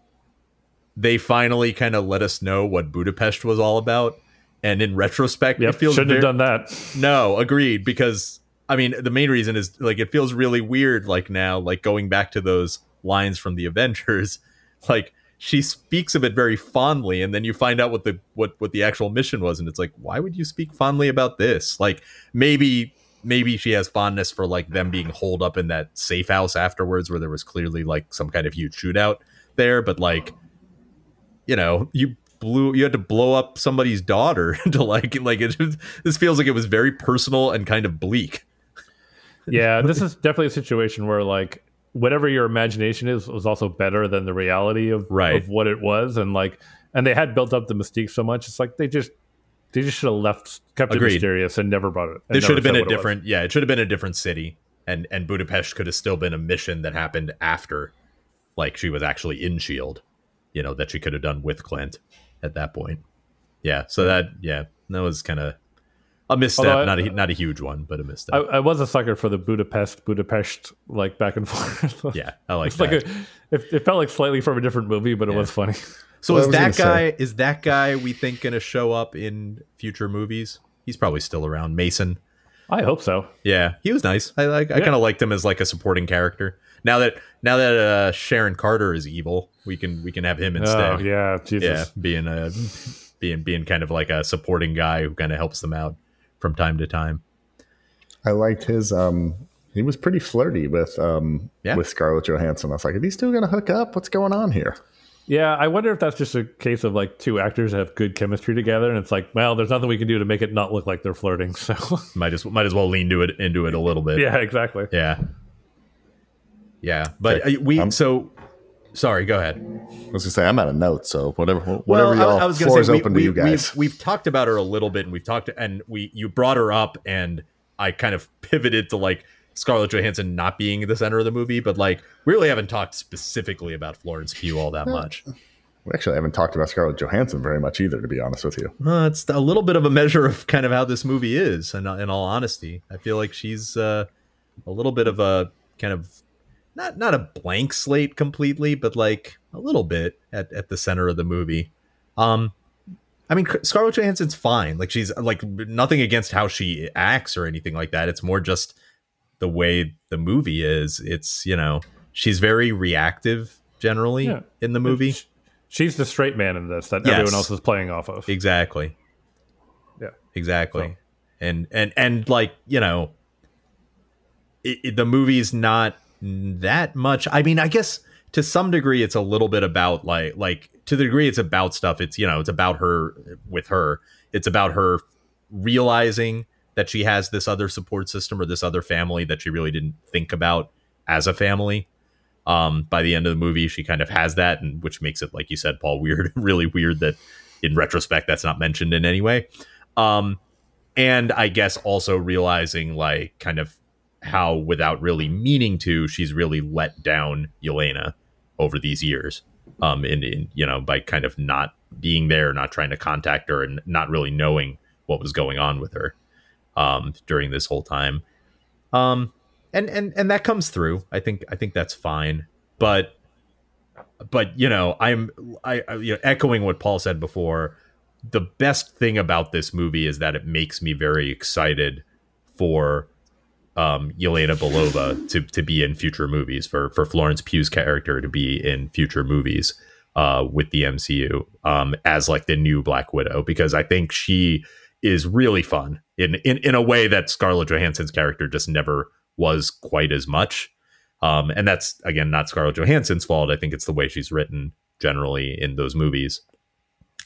they finally kind of let us know what budapest was all about and in retrospect Yep, it feels shouldn't have done that. no agreed because i mean the main reason is like it feels really weird like now like going back to those lines from the avengers. Like she speaks of it very fondly and then you find out what the what what the actual mission was and it's like why would you speak fondly about this? Like maybe maybe she has fondness for like them being holed up in that safe house afterwards where there was clearly like some kind of huge shootout there but like you know you blew you had to blow up somebody's daughter to like like it this feels like it was very personal and kind of bleak Yeah, this is definitely a situation where like whatever your imagination is was also better than the reality of, Right. of what it was, and like and they had built up the mystique so much. It's like they just they just should have left kept Agreed. it mysterious and never brought it. This should have been a what it different, yeah. It should have been a different city, and and Budapest could have still been a mission that happened after, like she was actually in Shield, you know, that she could have done with Clint at that point. Yeah, so that yeah, that was kind of a misstep, Although I- not a not a huge one, but a misstep. I, I was a sucker for the Budapest Budapest like back and forth. yeah, I like it's that. like a, it, it felt like slightly from a different movie, but it was funny. so Well, is that gonna guy? Is that guy we think going to show up in future movies? He's probably still around. Mason. I hope so. Yeah, he was nice. I like. I Yeah. kind of liked him as like a supporting character. Now that now that uh, Sharon Carter is evil, we can we can have him instead. Oh yeah, Jesus. yeah, being a being being kind of like a supporting guy who kind of helps them out from time to time. I liked his. um He was pretty flirty with um Yeah. with Scarlett Johansson. I was like, are these two going to hook up? What's going on here? Yeah, I wonder if that's just a case of like two actors have good chemistry together, and it's like, well, there's nothing we can do to make it not look like they're flirting. So, Might as might as well lean to it into it a little bit. yeah, exactly. yeah, yeah. But Okay. we Um, so sorry, go ahead. I was gonna say I'm out of notes, so whatever, whatever y'all. I, I was gonna is say we, open we, to you guys. We've, we've talked about her a little bit, and we've talked, and we you brought her up, and I kind of pivoted to like Scarlett Johansson not being the center of the movie, but like we really haven't talked specifically about Florence Pugh all that much. we actually haven't talked about Scarlett Johansson very much either, to be honest with you. Uh, it's a little bit of a measure of kind of how this movie is, and in all honesty, I feel like she's uh, a little bit of a kind of not not a blank slate completely, but like a little bit at, at the center of the movie. Um, I mean, Scarlett Johansson's fine. Like she's like nothing against how she acts or anything like that. It's more just the way the movie is. It's you know she's very reactive generally Yeah. in the movie. She's the straight man in this that Yes. everyone else is playing off of. Exactly. Yeah. Exactly. So- And and and like you know, it, it- the movie's not that much. I mean, I guess to some degree, it's a little bit about like like to the degree it's about stuff. It's you know, it's about her with her. It's about her realizing that she has this other support system or this other family that she really didn't think about as a family. Um, by the end of the movie, she kind of has that, and which makes it, like you said, Paul, weird, really weird that in retrospect that's not mentioned in any way. Um, and I guess also realizing like kind of how without really meaning to, she's really let down Yelena over these years. Um, in, in you know by kind of not being there, not trying to contact her, and not really knowing what was going on with her um, during this whole time. Um, and and and that comes through. I think I think that's fine. But but you know, I'm I, I you know, echoing what Paul said before. The best thing about this movie is that it makes me very excited for um, Yelena Belova to to be in future movies, for for Florence Pugh's character to be in future movies uh, with the MCU um, as like the new Black Widow, because I think she is really fun in in in a way that Scarlett Johansson's character just never was quite as much. Um, and that's again not Scarlett Johansson's fault. I think it's the way she's written generally in those movies.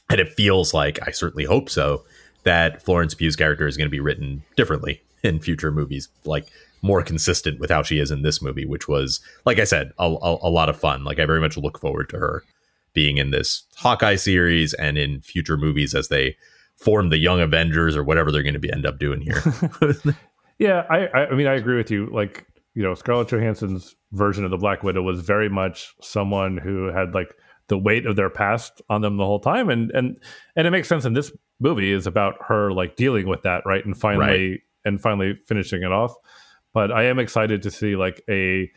And it feels like I certainly hope so that Florence Pugh's character is going to be written differently in future movies, like more consistent with how she is in this movie, which was, like I said, a, a, a lot of fun. Like I very much look forward to her being in this Hawkeye series and in future movies as they form the Young Avengers or whatever they're going to be end up doing here. Yeah, I, I I mean I agree with you. Like you know, Scarlett Johansson's version of the Black Widow was very much someone who had like the weight of their past on them the whole time, and and and it makes sense. And this movie is about her like dealing with that, right, and finally and finally finishing it off. But I am excited to see like a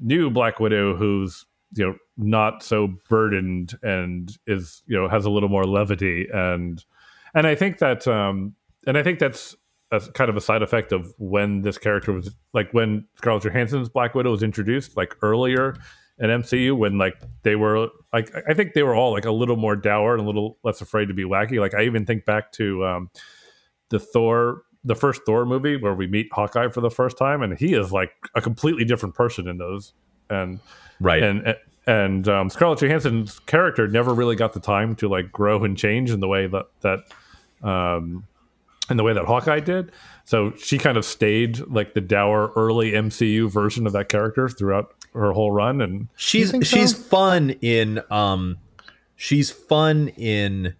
new Black Widow who's you know not so burdened and is you know has a little more levity and and I think that um and I think that's a kind of a side effect of when this character was like when Scarlett Johansson's Black Widow was introduced like earlier in MCU when like they were like I- think they were all like a little more dour and a little less afraid to be wacky like I even think back to um the Thor the first Thor movie where we meet Hawkeye for the first time and he is like a completely different person in those and right. and and um, Scarlett Johansson's character never really got the time to like grow and change in the way that that um, in the way that Hawkeye did. So she kind of stayed like the dour early MCU version of that character throughout her whole run. And she's think so? she's fun in um she's fun in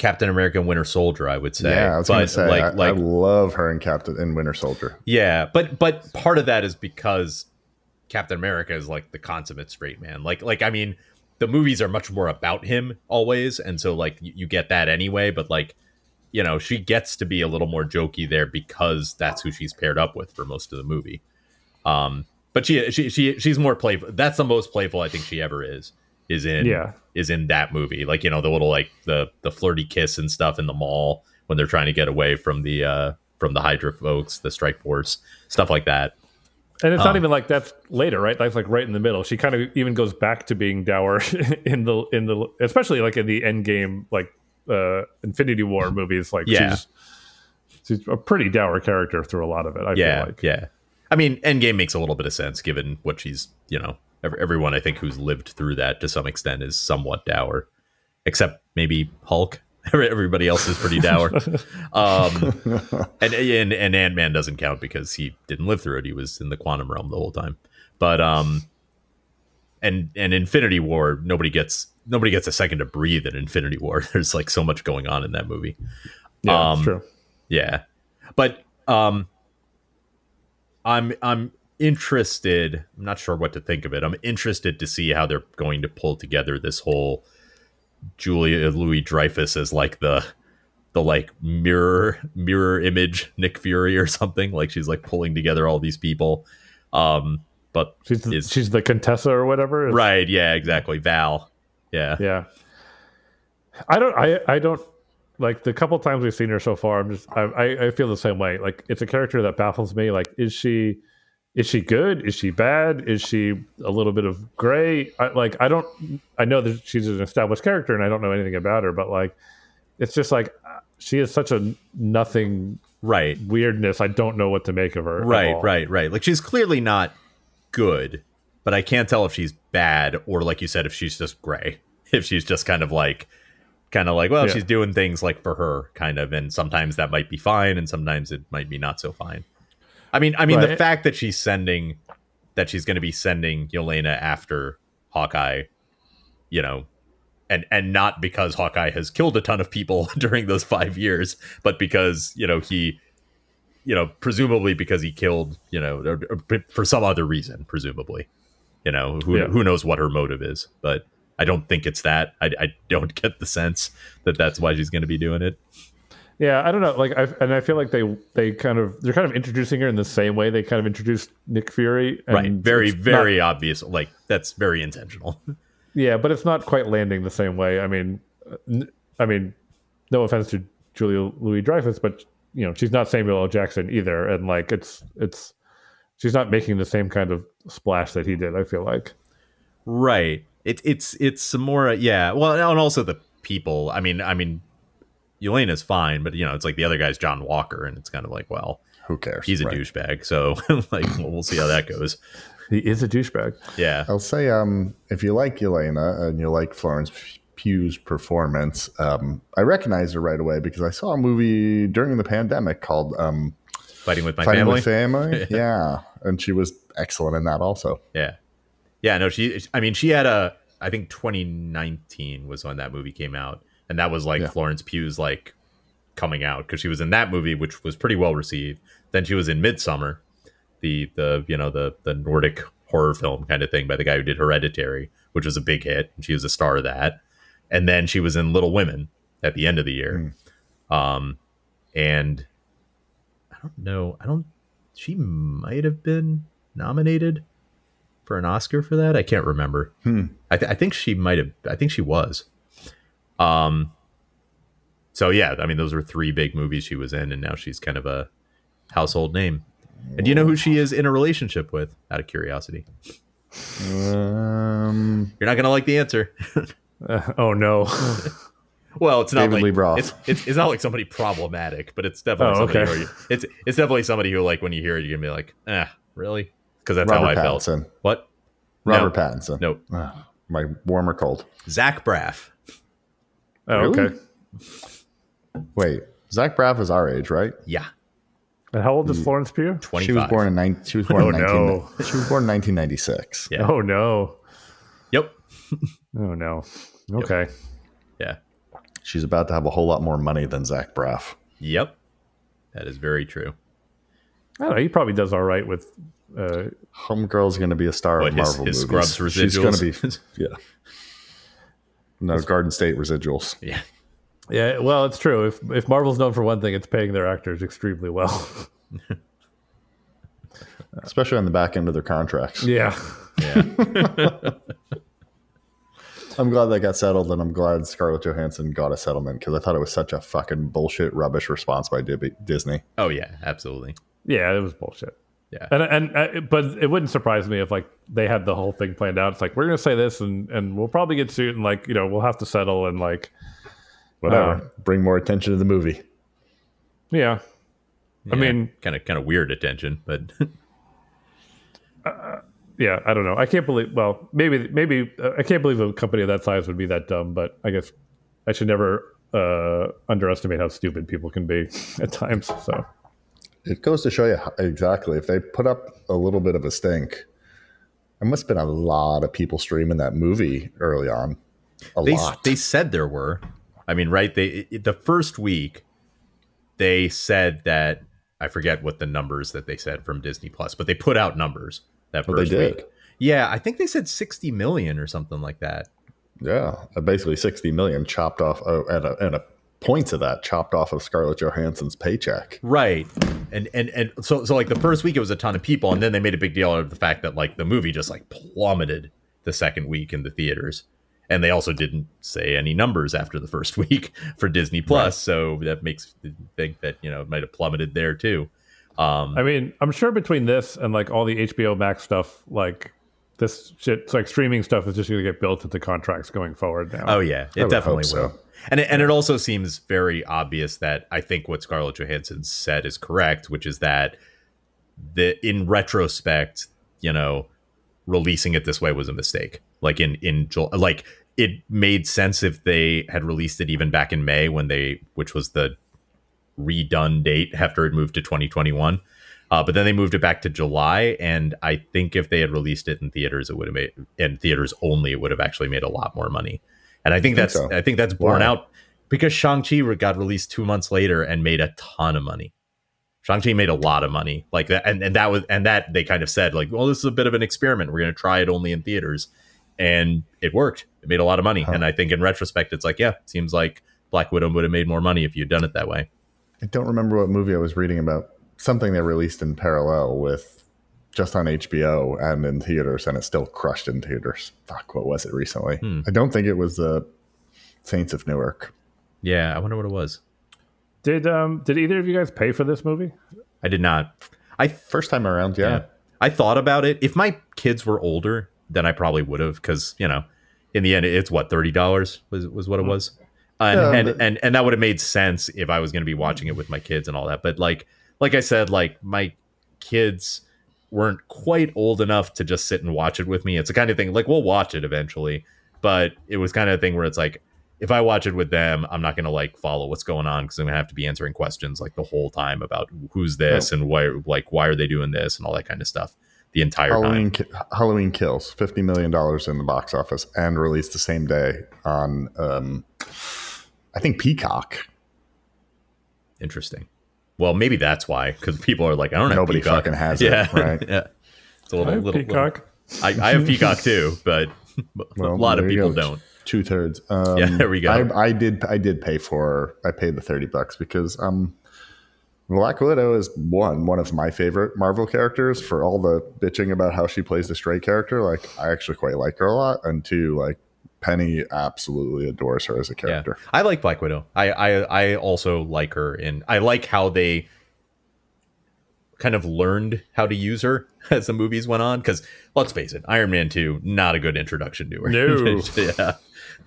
Captain America and Winter Soldier, I would say. yeah, I was but gonna say like I, like I love her in Captain in Winter Soldier. yeah, but but part of that is because Captain America is like the consummate straight man. Like like I mean, the movies are much more about him always, and so like you, you get that anyway. But like you know, she gets to be a little more jokey there because that's who she's paired up with for most of the movie. Um, but she she she she's more playful. That's the most playful I think she ever is. Is in Yeah. is in that movie. Like you know the little like the the flirty kiss and stuff in the mall when they're trying to get away from the uh from the Hydra folks, the Strike Force, stuff like that. and it's not Um, even like that's later, right? That's like right in the middle. She kind of even goes back to being dour in the in the especially like in the end game like uh Infinity War movies. Like Yeah. she's she's a pretty dour character through a lot of it. I yeah, feel like. yeah. I mean, Endgame makes a little bit of sense given what she's, you know, everyone I think who's lived through that to some extent is somewhat dour, except maybe Hulk. Everybody else is pretty dour. um, and and, and Ant Man doesn't count because he didn't live through it. He was in the quantum realm the whole time. But um, and and Infinity War, nobody gets nobody gets a second to breathe in Infinity War. There's like so much going on in that movie. Yeah, Um, true. Yeah. But um I'm I'm interested, I'm not sure what to think of it. I'm interested to see how they're going to pull together this whole Julia Louis Dreyfus as like the the like mirror mirror image Nick Fury or something. Like she's like pulling together all these people. Um but She's the, is- she's the Contessa or whatever. It's- right, yeah, exactly. Val. Yeah. Yeah. I don't. I. I don't like the couple times we've seen her so far. I'm just. I. I, I feel the same way. Like it's a character that baffles me. Like is she? Is she good? Is she bad? Is she a little bit of gray? I, like I don't. I know that she's an established character, and I don't know anything about her. But like, it's just like uh, she is such a nothing Right. weirdness. I don't know what to make of her. Right, Right, right. Like she's clearly not good, but I can't tell if she's bad or like you said, if she's just gray. If she's just kind of like kind of like, well, Yeah. she's doing things like for her, kind of, and sometimes that might be fine and sometimes it might be not so fine. I mean I mean the fact that she's sending that she's gonna be sending Yelena after Hawkeye, you know, and and not because Hawkeye has killed a ton of people during those five years, but because you know he, you know, presumably because he killed, you know, or, or for some other reason, presumably, you know, who Yeah. who knows what her motive is, but I don't think it's that. I, I don't get the sense that that's why she's going to be doing it. Yeah, I don't know. Like, I and I feel like they they kind of they're kind of introducing her in the same way they kind of introduced Nick Fury. And right, very it's not- very obvious. Like that's very intentional. yeah, but it's not quite landing the same way. I mean, uh, I mean, no offense to Julia Louis Dreyfus, but you know she's not Samuel L. Jackson either, and like it's it's she's not making the same kind of splash that he did. I feel like. Right. It, it's it's some more yeah. Well, and also the people. I mean, I mean, Yelena's fine, but you know, it's like the other guy's John Walker, and it's kind of like, well, Who cares? he's a Right. douchebag. So like, well, we'll see how that goes. He is a douchebag. Yeah. I'll say, um, if you like Elena and you like Florence Pugh's performance, um, I recognized her right away because I saw a movie during the pandemic called um, Fighting with my Fighting family. with Family. yeah, and she was excellent in that also. Yeah. Yeah, no, she I mean, she had a I think 2019 was when that movie came out. And that was like Yeah. Florence Pugh's like coming out because she was in that movie which was pretty well received. Then she was in Midsommar, the the you know, the the Nordic horror film kind of thing by the guy who did Hereditary, which was a big hit, and she was a star of that. And then she was in Little Women at the end of the year. Um and I don't know, I don't she might have been nominated for an Oscar for that. I can't remember. Hmm. I, th- I think she might have. I think she was. Um. So yeah, I mean, those were three big movies she was in, and now she's kind of a household name. And do you know who she is in a relationship with? Out of curiosity, Um, you're not gonna like the answer. Uh, oh no. well, it's not David like Lee Roth. It's, it's it's not like somebody problematic, but it's definitely Oh, somebody. okay. Who you, it's it's definitely somebody who like when you hear it, you're gonna be like, ah, really? Because that's how I Robert felt. Pattinson. What? Robert No. Pattinson. Nope. Ah, my warm or cold. Zach Braff. Oh, Really? okay. Wait, Zach Braff is our age, right? Yeah, And how old is Florence Pugh? twenty. She was born in nine. She was born Oh, in nineteen. no. She was born in nineteen ninety six. Yeah. Oh no. Yep. Oh no. Okay. Yeah. She's about to have a whole lot more money than Zach Braff. Yep. That is very true. I don't know. He probably does all right with. Uh, Homegirl's going to be a star What, of Marvel his movies. Scrubs She's going to be, yeah. No Garden State residuals, Yeah. yeah. Well, it's true. If if Marvel's known for one thing, it's paying their actors extremely well. especially on the back end of their contracts. yeah. Yeah. I'm glad that got settled, and I'm glad Scarlett Johansson got a settlement because I thought it was such a fucking bullshit, rubbish response by Disney. oh yeah, absolutely. Yeah. It was bullshit. Yeah. And and uh, but it wouldn't surprise me if like they had the whole thing planned out. It's like we're gonna say this, and and we'll probably get sued, and like you know we'll have to settle, and like Whatever, Uh, bring more attention to the movie. yeah. I mean, kind of kind of weird attention, but yeah, I don't know. I can't believe. Well, maybe maybe uh, I can't believe a company of that size would be that dumb. But I guess I should never uh, underestimate how stupid people can be at times. So It goes to show you how, exactly if they put up a little bit of a stink, There must have been a lot of people streaming that movie early on. A They lot. they said there were. I mean, right? They it, the first week they said that I forget what the numbers that they said from Disney Plus, but they put out numbers that Oh, they first did? week. Yeah, I think they said 60 million or something like that. yeah, uh, basically sixty million chopped off, uh, and a, and a points of that chopped off of Scarlett Johansson's paycheck. Right. And and and so so like the first week it was a ton of people and then they made a big deal out of the fact that like the movie just like plummeted the second week in the theaters. And they also didn't say any numbers after the first week for Disney Plus, so that makes me think that, you know, it might have plummeted there too. Um I mean, I'm sure between this and like all the HBO Max stuff, like this shit, it's like streaming stuff is just going to get built into contracts going forward now. Oh yeah, it definitely so. will. And it, and it also seems very obvious that I think what Scarlett Johansson said is correct, which is that the in retrospect, you know, releasing it this way was a mistake. Like in in like it made sense if they had released it even back in May when they, which was the redone date after it moved to 2021. Uh, but then they moved it back to July, and I think if they had released it in theaters, it would have made in theaters only. It would have actually made a lot more money, and I think think that's so. I think that's borne Why? out because Shang Chi got released two months later and made a ton of money. Shang Chi made a lot of money, like that, and, and that was and that they kind of said like, well, this is a bit of an experiment. We're going to try it only in theaters, and it worked. It made a lot of money, Huh. and I think in retrospect, it's like, yeah, it seems like Black Widow would have made more money if you'd done it that way. I don't remember what movie I was reading about. Something they released in parallel with just on HBO and in theaters, and it still crushed in theaters. Fuck, what was it recently? Hmm. I don't think it was the Saints of Newark. Yeah, I wonder what it was. Did um did either of you guys pay for this movie? I did not. I First time around, yeah. yeah. I thought about it. If my kids were older, then I probably would have, because you know, in the end, it's what thirty dollars was was what it was, and Yeah, and, but- and and that would have made sense if I was going to be watching it with my kids and all that. But like like I said, like my kids weren't quite old enough to just sit and watch it with me. It's the kind of thing like we'll watch it eventually, but it was kind of a thing where it's like if I watch it with them, I'm not gonna like follow what's going on because I'm gonna have to be answering questions like the whole time about who's this and why like why are they doing this and all that kind of stuff the entire time. Halloween, Ki- Halloween Kills, fifty million dollars in the box office, and released the same day on, um, I think Peacock. Interesting. Well, maybe that's why because people are like, I don't know. Nobody Peacock. fucking has it, yeah, right? yeah. It's a little, I have little, Peacock. little- I, I have Peacock too, but Well, a lot of people go. don't. Two thirds. Um, Yeah, there we go. I, I did. I did pay for. I paid the thirty bucks because um, Black Widow is one one of my favorite Marvel characters. For all the bitching about how she plays the straight character, like I actually quite like her a lot. And two, like Penny absolutely adores her as a character. Yeah, I like Black Widow. I, I I also like her, and I like how they kind of learned how to use her as the movies went on. Because let's face it, Iron Man Two not a good introduction to her. No. yeah,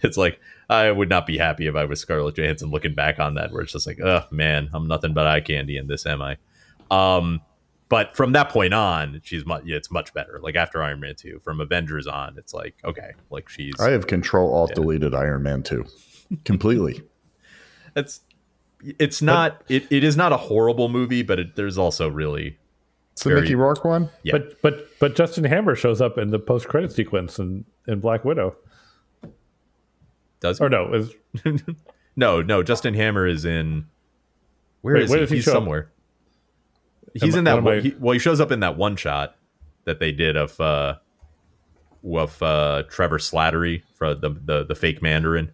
it's like I would not be happy if I was Scarlett Johansson looking back on that, where it's just like, oh man, I'm nothing but eye candy in this, am I? Um, but from that point on, she's much. It's much better. Like after Iron Man Two, from Avengers on, it's like okay, like she's I have Control Alt Deleted Iron Man two, completely. it's it's not it, it is not a horrible movie but it, there's also really It's the Very- Mickey Rourke one. Yeah. But but but Justin Hammer shows up in the post credit sequence in, in Black Widow. does Or no, is no no justin hammer is in where Wait, is where he does he he's show up? He's Am- in that one, I- he, well he shows up in that one shot that they did of uh of uh trevor slattery for the the, the fake mandarin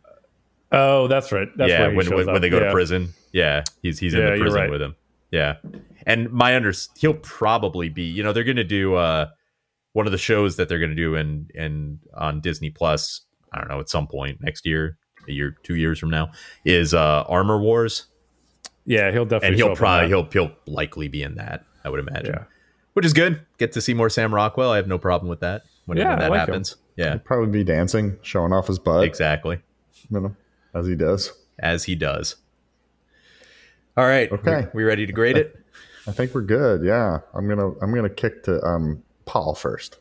Oh, that's right. That's yeah when, when, when they go Yeah. to prison yeah he's he's in the prison right. with him yeah and my under he'll probably be you know they're gonna do uh one of the shows that they're gonna do in in on disney plus i don't know at some point next year a year two years from now is uh armor wars Yeah, he'll definitely and he'll probably he'll he'll likely be in that i would imagine Yeah. which is good get to see more sam rockwell i have no problem with that when, Yeah, when that like him. happens yeah He'd probably be dancing, showing off his butt, exactly you know, as he does. as he does all right Okay. we, we ready to grade it I think we're good. Yeah, I'm gonna I'm gonna kick to um Paul first.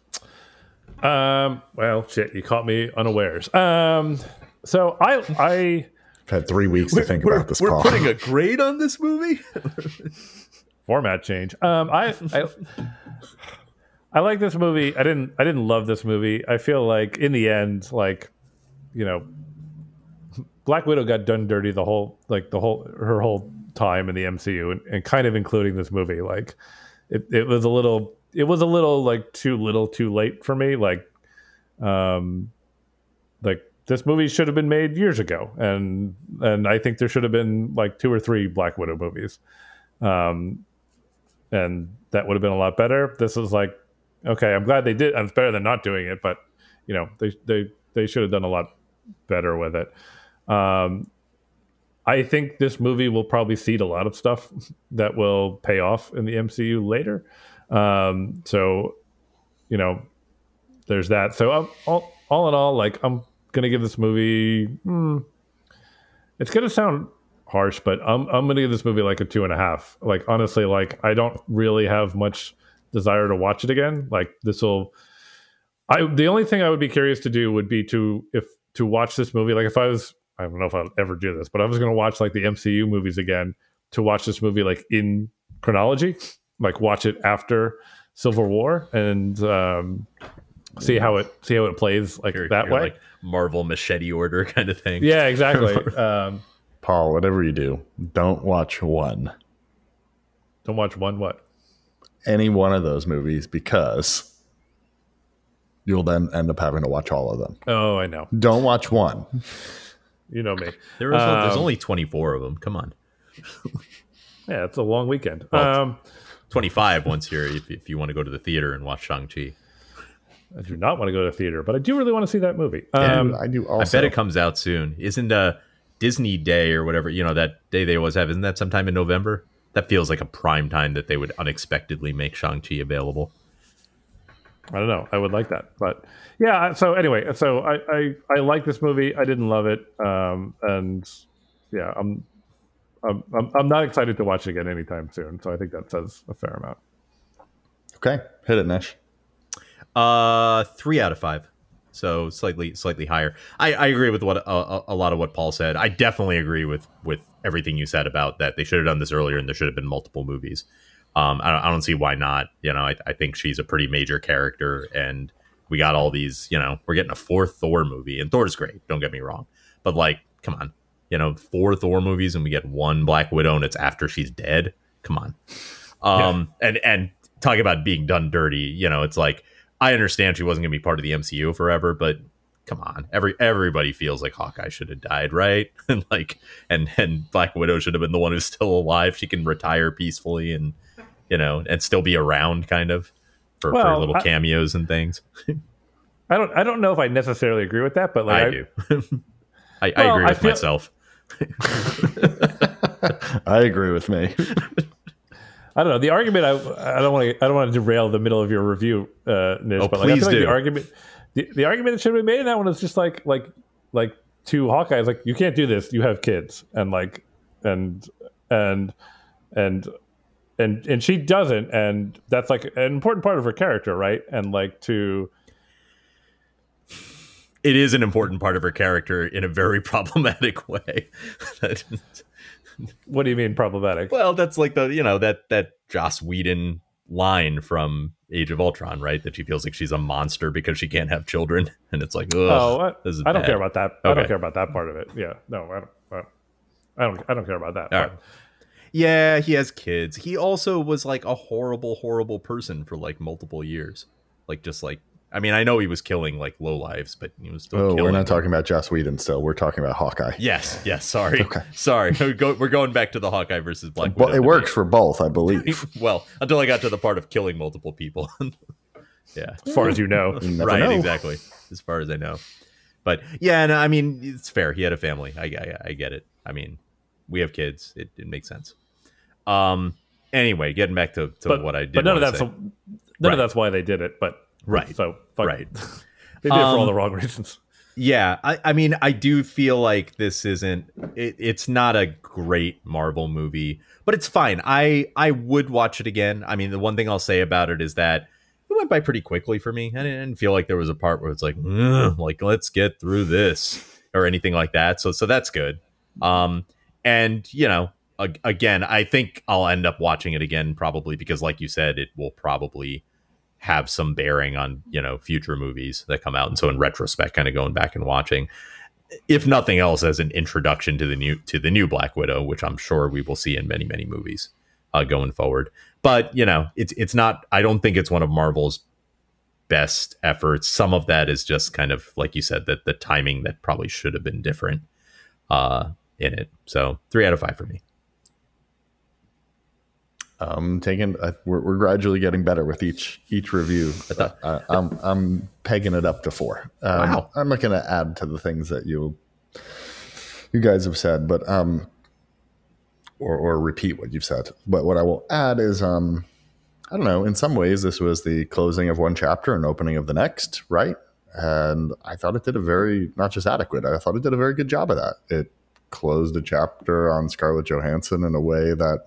Um. Well, shit, you caught me unawares. Um. So I I I've had three weeks to think about this. we're Paul. putting a grade on this movie format change. Um. I I I like this movie. I didn't. I didn't love this movie. I feel like in the end, like you know, Black Widow got done dirty the whole like the whole her whole time in the MCU, and, and kind of including this movie. Like it, it was a little. It was a little like too little, too late for me. Like, um, like this movie should have been made years ago, and and I think there should have been like two or three Black Widow movies, um, and that would have been a lot better. This is like, okay, I'm glad they did. It's better than not doing it, but you know, they they they should have done a lot better with it. Um, I think this movie will probably seed a lot of stuff that will pay off in the MCU later. Um, so, you know, there's that. So, um, all, all in all, like, I'm gonna give this movie. Hmm, it's gonna sound harsh, but I'm I'm gonna give this movie like a two and a half. Like, honestly, like I don't really have much desire to watch it again. Like, this will. I the only thing I would be curious to do would be to if to watch this movie. Like, if I was I don't know if I'll ever do this, but I was to watch like the MCU movies again to watch this movie like in chronology, like watch it after Civil War and um, see how it see how it plays like You're- that you're way. like Marvel machete order kind of thing. yeah, exactly. um, Paul, whatever you do, don't watch one, don't watch one what? any one of those movies, because you'll then end up having to watch all of them. Oh, I know. Don't watch one. You know me. There was there's Um, only 24 of them. Come on. Yeah, it's a long weekend. Well, um, 25 once you're if, if you want to go to the theater and watch Shang-Chi. I do not want to go to the theater, but I do really want to see that movie. Um, I do also. I bet it comes out soon. Isn't uh Disney Day or whatever, you know, that day they always have, isn't that sometime in November? That feels like a prime time that they would unexpectedly make Shang-Chi available. I don't know. I would like that, but yeah. So anyway, so I I, I like this movie. I didn't love it, um, and yeah, I'm, I'm I'm I'm not excited to watch it again anytime soon. So I think that says a fair amount. okay, hit it, Nish. Uh, three out of five, so slightly slightly higher. I, I agree with what a, a, a lot of what Paul said. I definitely agree with with everything you said about that. They should have done this earlier, and there should have been multiple movies. Um, I don't, I don't see why not. You know, I, I think she's a pretty major character, and we got all these. You know, we're getting a fourth Thor movie, and Thor's great. Don't get me wrong, but like, come on, you know, four Thor movies, and we get one Black Widow, and it's after she's dead. Come on, um, and and talking about being done dirty. You know, it's like I understand she wasn't going to be part of the MCU forever, but come on, every everybody feels like Hawkeye should have died, right? and like, and and Black Widow should have been the one who's still alive. She can retire peacefully and you know and still be around, kind of for, for little I- cameos and things. I don't I don't know if I necessarily agree with that, but like I do. I, I Well, agree I with feel- myself. I agree with me. I don't know. The argument I I don't want to I don't want to derail the middle of your review, uh, Nish, Oh, but like, I please like do. the argument the, the argument that should have been made in that one is just like like like to Hawkeye is like you can't do this. You have kids, and like and and and and and she doesn't, and that's like an important part of her character, right? And like to It is an important part of her character in a very problematic way. What do you mean problematic? Well, that's like the you know that that Joss Whedon line from Age of Ultron, right? That she feels like she's a monster because she can't have children, and it's like, oh, I, I don't care about that. I don't care about that part of it. Yeah, no, I don't. I don't. I don't, I don't care about that. Right. Yeah, he has kids. He also was like a horrible, horrible person for like multiple years. Like just like I mean, I know he was killing like low lives, but he was still Oh, killing. we're not talking about Joss Whedon still. We're talking about Hawkeye. Yes, yes. Sorry, Okay. sorry. We go, we're going back to the Hawkeye versus Black Widow. Well, it debate. works for both, I believe. well until I got to the part of killing multiple people. yeah, as far as you know. You right, know. exactly. As far as I know, but yeah, no, I mean it's fair. He had a family. I, I, I get it. I mean, we have kids. It, it makes sense. Um. Anyway, getting back to, to but what I did. But none of that's say. none Right. of that's why they did it. But Right. So fuck Right. they did it for all Um, the wrong reasons. Yeah, I, I mean, I do feel like this isn't. It, it's not a great Marvel movie, but it's fine. I I would watch it again. I mean, the one thing I'll say about it is that it went by pretty quickly for me. I didn't feel like there was a part where it's like, like let's get through this or anything like that. So so that's good. Um, and you know, again, I think I'll end up watching it again probably because, like you said, it will probably have some bearing on you know future movies that come out. And so in retrospect kind of going back and watching if nothing else as an introduction to the new to the new black widow which i'm sure we will see in many many movies uh, going forward. But you know it's it's not i don't think it's one of marvel's best efforts. Some of that is just kind of like you said that the timing that probably should have been different uh in it. So three out of five for me I'm taking. Uh, we're, we're gradually getting better with each each review. thought- Uh, I'm I'm pegging it up to four. Um, Wow. I'm not going to add to the things that you you guys have said, but um, or or repeat what you've said. But what I will add is um, I don't know. In some ways, this was the closing of one chapter and opening of the next, right? And I thought it did a very not just adequate. I thought it did a very good job of that. It closed a chapter on Scarlett Johansson in a way that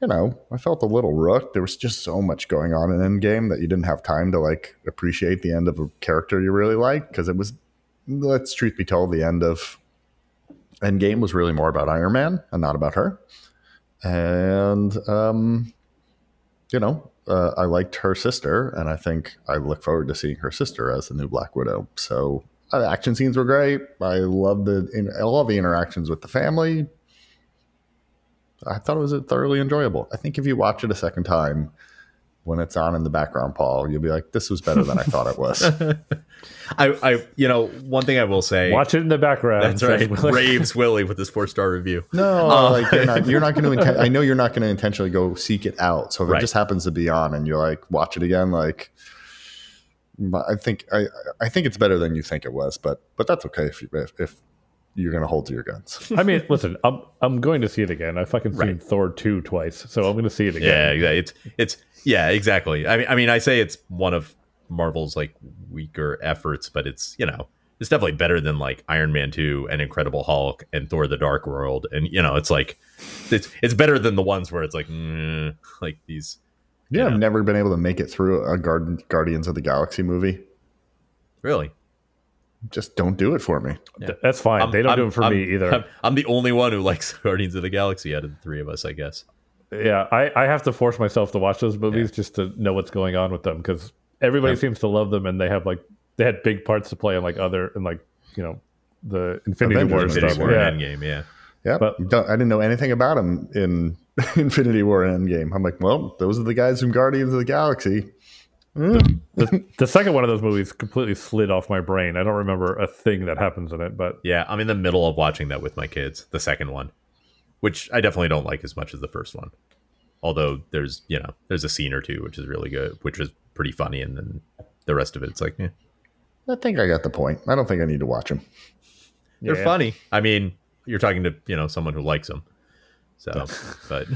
you know, I felt a little rooked. There was just so much going on in Endgame that you didn't have time to like appreciate the end of a character you really liked because it was, let's truth be told, the end of Endgame was really more about Iron Man and not about her. And, um, you know, uh, I liked her sister, and I think I look forward to seeing her sister as the new Black Widow. So, uh, the action scenes were great. I love the in, all the interactions with the family. I thought it was thoroughly enjoyable. I think if you watch it a second time, when it's on in the background, Paul, you'll be like, "This was better than I thought it was." I, I, you know, one thing I will say. Watch it in the background. That's right. Willie. Raves Willie with his four star review. No, Uh, like you're not. You're not going to. I know you're not going to intentionally go seek it out. So if Right. it just happens to be on, and you're like, watch it again, like. I think I I think it's better than you think it was, but but that's okay if you, if, if you're going to hold to your guns. I mean, listen, I'm I'm going to see it again. I fucking seen Right. Thor two twice, so I'm going to see it again. yeah, it's it's yeah, exactly. I mean, I mean, I say it's one of Marvel's like weaker efforts, but it's you know it's definitely better than like Iron Man two and Incredible Hulk and Thor: The Dark World, and you know it's like it's it's better than the ones where it's like mm, like these. Yeah, Yeah. I've never been able to make it through a Guard- Guardians of the Galaxy movie. Really, Just don't do it for me. Th- That's fine. I'm- they don't I'm- do it for I'm- me either. I'm, I'm the only one who likes Guardians of the Galaxy out of the three of us, I guess. yeah, I, I have to force myself to watch those movies just to know what's going on with them because everybody Yeah. seems to love them and they have like they had big parts to play in like other and like you know the Infinity Avengers War and stuff. Infinity War Yeah. and Endgame, yeah. Yeah, But- don't, I didn't know anything about them in Infinity War and Endgame. I'm like, well, those are the guys from Guardians of the Galaxy. Mm. the, the second one of those movies completely slid off my brain. I don't remember a thing that happens in it, but Yeah, I'm in the middle of watching that with my kids, the second one, which I definitely don't like as much as the first one. Although there's, you know, there's a scene or two which is really good, which is pretty funny, and then the rest of it, it's like, eh. I think I got the point. I don't think I need to watch him. they're yeah. funny. I mean, you're talking to, you know, someone who likes them. So, but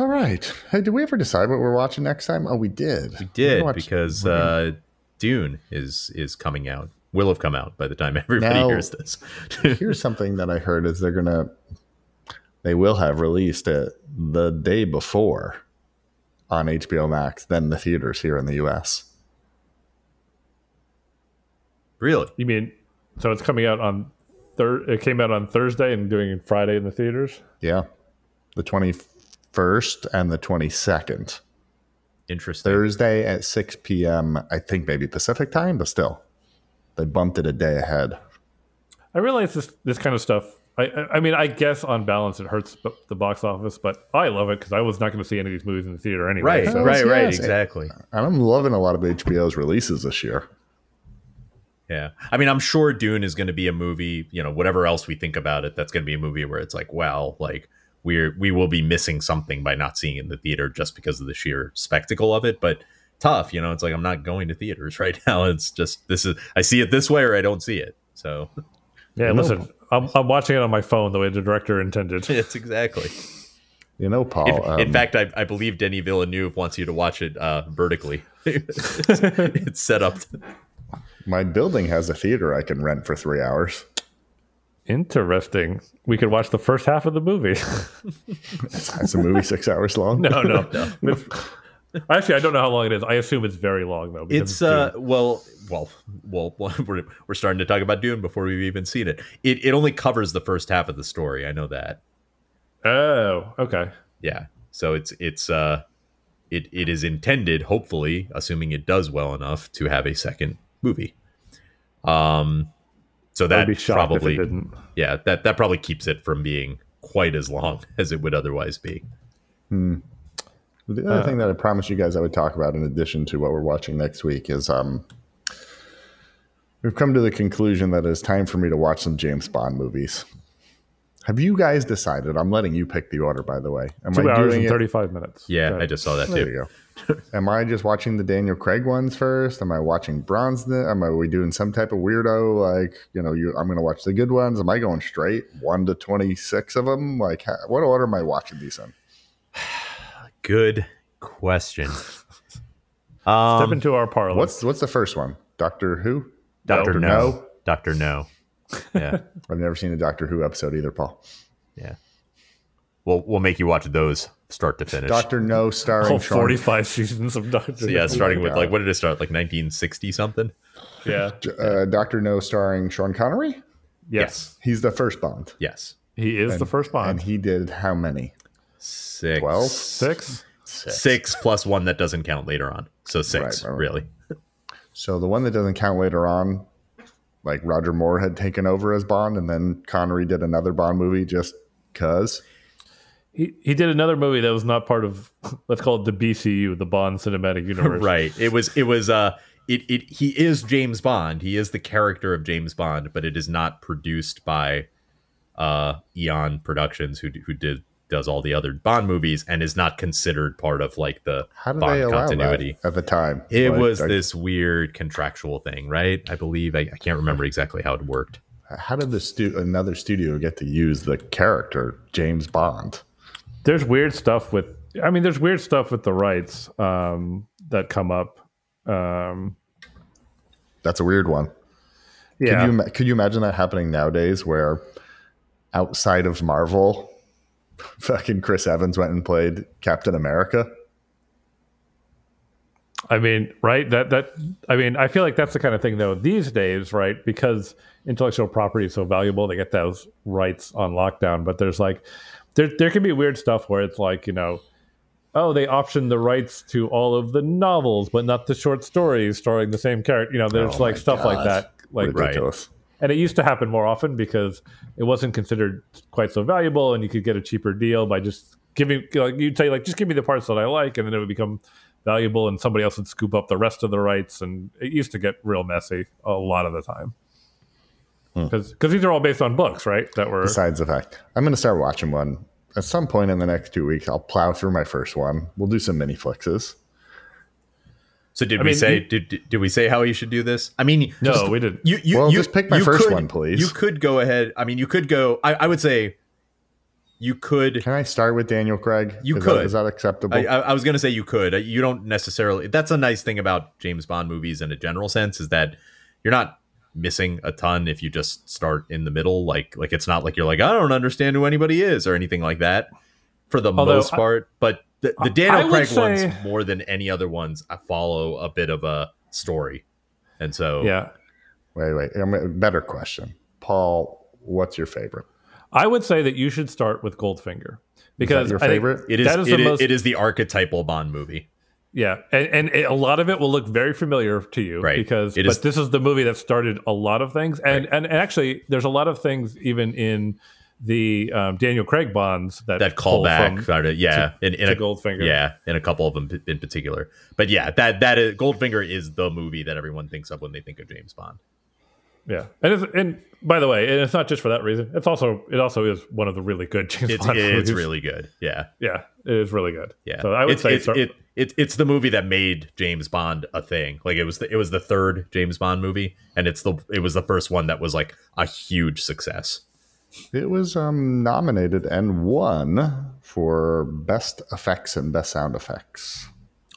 All right. Hey, did we ever decide what we're watching next time? Oh, we did. we did watch- because uh, Dune is is coming out. Will have come out by the time everybody Now- hears this. Here's something that I heard is they're gonna they will have released it the day before on HBO Max than the theaters here in the US. really? You mean so it's coming out on thir- it came out on Thursday and doing Friday in the theaters? Yeah. The 21st and the 22nd. Interesting. Thursday at 6 p.m. I think maybe Pacific time, but still. They bumped it a day ahead. I realize this this kind of stuff. I I, I mean, I guess on balance it hurts the box office, but I love it because I was not going to see any of these movies in the theater anyway. Right, so- right, right. yes. Exactly. And I'm loving a lot of HBO's releases this year. Yeah. I mean, I'm sure Dune is going to be a movie, you know, whatever else we think about it, that's going to be a movie where it's like, wow, like we're we will be missing something by not seeing it in the theater just because of the sheer spectacle of it, but tough, you know, it's like I'm not going to theaters right now. It's just this is I see it this way or I don't see it. So, Yeah, No. listen, I'm, I'm watching it on my phone the way the director intended. it's exactly. You know, Paul. In, um, in fact, I, I believe Denis Villeneuve wants you to watch it uh, vertically. it's, it's set up. my building has a theater I can rent for three hours. Interesting. We could watch the first half of the movie. It's a movie six hours long. no, no. It's- Actually, I don't know how long it is. I assume it's very long though. because It's uh Dune. well well well we're, we're starting to talk about Dune before we've even seen it. It it only covers the first half of the story. I know that. oh okay. Yeah. So it's it's uh it it is intended, hopefully, assuming it does well enough, to have a second movie. Um, so that be probably didn't. yeah that that probably keeps it from being quite as long as it would otherwise be. The other thing that I promised you guys I would talk about in addition to what we're watching next week is um, we've come to the conclusion that it's time for me to watch some James Bond movies. Have you guys decided? I'm letting you pick the order, by the way. Am Two I hours doing and it? 35 minutes. Yeah, I just saw that There too. you go. Am I just watching the Daniel Craig ones first? Am I watching Bronze? Am I we doing some type of weirdo like you know? You, I'm going to watch the good ones. Am I going straight one to twenty six of them? Like, ha- what order am I watching these in? Good question. Step Um, into our parlor. What's what's the first one? Doctor Who? Doctor Dr. No. No? Doctor No. Yeah, I've never seen a Doctor Who episode either, Paul. yeah. We'll we'll make you watch those start to finish. Doctor No, starring Whole Sean. 45 seasons of Doctor So, yeah, Who. starting with God. like what did it start like 1960 something? Yeah. Uh, Doctor No, starring Sean Connery. Yes. He's the first Bond, Yes. He is the first Bond. and he did how many? Six. Twelve? Six? Six plus one that doesn't count later on. So six, Right, right, right. really. So the one that doesn't count later on, like Roger Moore had taken over as Bond, and then Connery did another Bond movie just cause. He, he did another movie that was not part of, let's call it the BCU, the Bond Cinematic Universe. Right. It was it was uh it, it he is James Bond. He is the character of James Bond, but it is not produced by uh Eon Productions who who did does all the other Bond movies and is not considered part of like the How did Bond they allow continuity. that at the time? It Like, was like, this weird contractual thing, right? I believe I, I can't remember exactly how it worked. How did the stu- another studio get to use the character James Bond? There's weird stuff with, I mean, there's weird stuff with the rights um, that come up. Um, That's a weird one. yeah. Could you could you imagine that happening nowadays, where outside of Marvel, fucking Chris Evans went and played Captain America? I mean, right? That that I mean, I feel like that's the kind of thing though these days, right? Because intellectual property is so valuable, they get those rights on lockdown. But there's like, there there can be weird stuff where it's like, you know, oh, they optioned the rights to all of the novels, but not the short stories starring the same character. You know, there's Oh like stuff like that. Like, Ridiculous. And it used to happen more often because it wasn't considered quite so valuable, and you could get a cheaper deal by just giving. Like, you'd say, like, just give me the parts that I like, and then it would become valuable, and somebody else would scoop up the rest of the rights, and it used to get real messy a lot of the time. Hmm. Because because these are all based on books, right? That were Besides the fact, I'm going to start watching one at some point in the next two weeks. I'll plow through my first one. We'll do some mini flixes. So did I we mean, say you- did, did did we say how you should do this? I mean, no, just- we didn't. You, you, Well, you, just pick my you first could- one, please. You could go ahead. I mean, you could go. I, I would say you could. Can I start with Daniel Craig? You is could. That, is that acceptable? I, I I was going to say you could. You don't necessarily. That's a nice thing about James Bond movies in a general sense is that you're not missing a ton if you just start in the middle. Like like it's not like you're like I don't understand who anybody is or anything like that for the Although most I- part. But the, the I Daniel would Craig say- ones more than any other ones I follow a bit of a story, and so yeah, wait, wait. Better question, Paul. What's your favorite? I would say that you should start with Goldfinger because your I think favorite? It is, that is it the is- most it is the archetypal Bond movie. Yeah, and, and it- a lot of it will look very familiar to you, Right. Because It but is- this is the movie that started a lot of things, and and, and actually, there's a lot of things even in the um, Daniel Craig Bonds that That callback, from of, yeah, in, in to a Goldfinger. yeah, in a couple of them in particular. But yeah, that that is Goldfinger is the movie that everyone thinks of when they think of James Bond. yeah, and it's, and by the way, and it's not just for that reason. It's also it also is one of the really good James It's Bond it's movies. really good. Yeah, yeah, it is really good. yeah. so I would it's, say it's, start- it, it it's the movie that made James Bond a thing. Like it was the, it was the third James Bond movie, and it's the it was the first one that was like a huge success. It was um, nominated and won for best effects and best sound effects.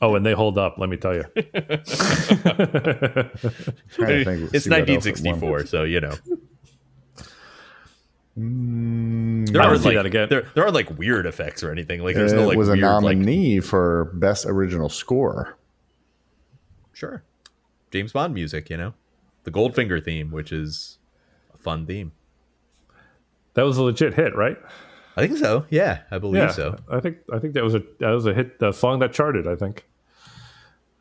oh, and they hold up. Let me tell you. Think- It's see what else it 1964, so you know Mm, there I would aren't see like that again. there there aren't like weird effects or anything. Like there's it no like was a weird like nominee for best original score. Sure. James Bond music, you know? The Goldfinger theme, which is a fun theme. That was a legit hit, right? I think so. Yeah, I believe Yeah, so. I think I think that was a that was a hit a song that charted. I think.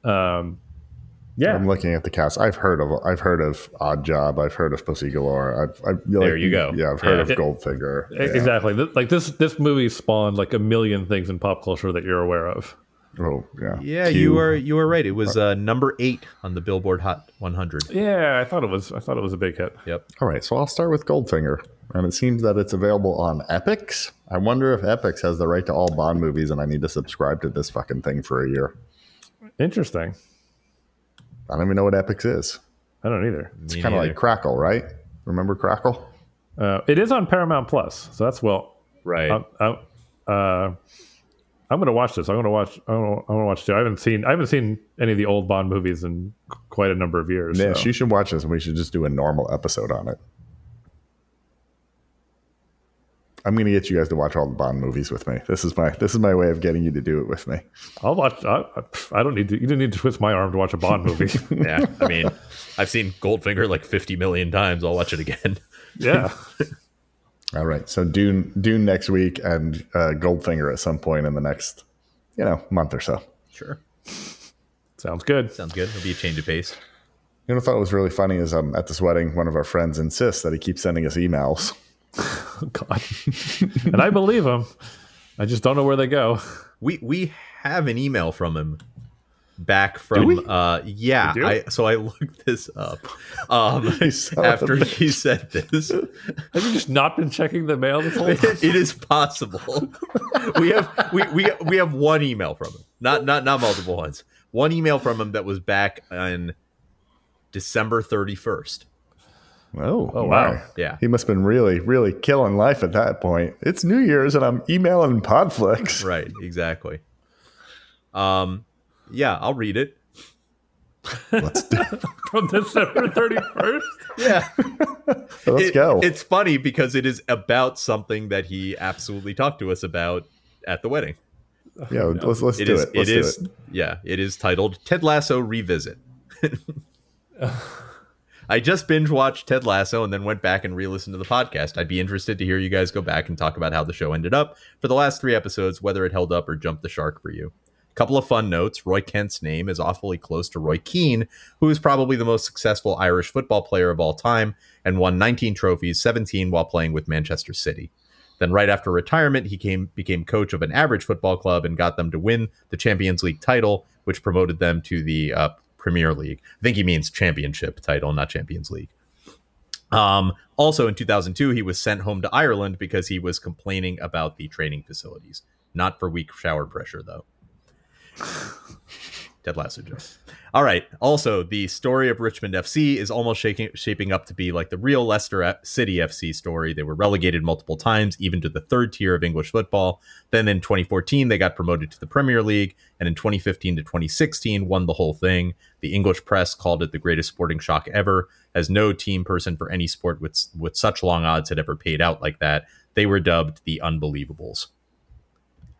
Um, yeah, I'm looking at the cast. I've heard of I've heard of Oddjob. I've heard of Pussy Galore. I've, I've There you go. Yeah, I've heard Yeah. of Goldfinger. E- Yeah. exactly. Like this this movie spawned like a million things in pop culture that you're aware of. Oh yeah. Yeah, Q. you were you were right. It was uh, number eight on the Billboard Hot 100. Yeah, I thought it was I thought it was a big hit. Yep. All right, so I'll start with Goldfinger, and it seems that it's available on Epix. I wonder if Epix has the right to all Bond movies, and I need to subscribe to this fucking thing for a year. Interesting. I don't even know what Epix is. I don't either. It's kind of like Crackle, right? Remember Crackle? Uh, it is on Paramount Plus, so that's well. right. I'm, I'm, uh, I'm gonna watch this. I'm gonna watch. I'm gonna, I'm gonna watch too. I haven't seen. I haven't seen any of the old Bond movies in quite a number of years. Yeah, so. you should watch this, and we should just do a normal episode on it. I'm going to get you guys to watch all the Bond movies with me. This is my this is my way of getting you to do it with me. I'll watch. I, I- I don't need to. You didn't need to twist my arm to watch a Bond movie. yeah. I mean, I've seen Goldfinger like 50 million times. I'll watch it again. yeah. All right, so Dune Dune next week, and uh, Goldfinger at some point in the next, you know, month or so. Sure. Sounds good. Sounds good. It'll be a change of pace. You know, what I thought was really funny is um, at this wedding, one of our friends insists that he keeps sending us emails. Oh, God. and I believe him. I just don't know where they go. We we have an email from him back from uh yeah I so I looked this up um after he said this Have you just not been checking the mail this whole time? it is possible we have we, we we have one email from him not not not multiple ones one email from him that was back on December 31st Oh, Oh, wow. Yeah. He must have been really, really killing life at that point. It's New Year's and I'm emailing Podflix. right exactly um yeah I'll read it Let's do it. From December 31st? yeah Let's It- go. It's funny because it is about something that he absolutely talked to us about at the wedding. yeah, let's let's It do is. it. Let's it do is. it. Yeah, it is titled Ted Lasso Revisit. I just binge watched Ted Lasso and then went back and re-listened to the podcast. I'd be interested to hear you guys go back and talk about how the show ended up for the last three episodes, whether it held up or jumped the shark for you. Couple of fun notes. Roy Kent's name is awfully close to Roy Keane, who is probably the most successful Irish football player of all time and won 19 trophies, 17 while playing with Manchester City. Then right after retirement, he came became coach of an average football club and got them to win the Champions League title, which promoted them to the uh, Premier League. I think he means championship title, not Champions League. Um, also in 2002, he was sent home to Ireland because he was complaining about the training facilities. Not for weak shower pressure, though. Ted Lasso joke. All right. Also, the story of Richmond FC is almost shaking, shaping up to be like the real Leicester City FC story. They were relegated multiple times, even to the third tier of English football. Then in 2014, they got promoted to the Premier League, and in 2015 to 2016, won the whole thing. The English press called it the greatest sporting shock ever, as no team person for any sport with with such long odds had ever paid out like that. They were dubbed the Unbelievables.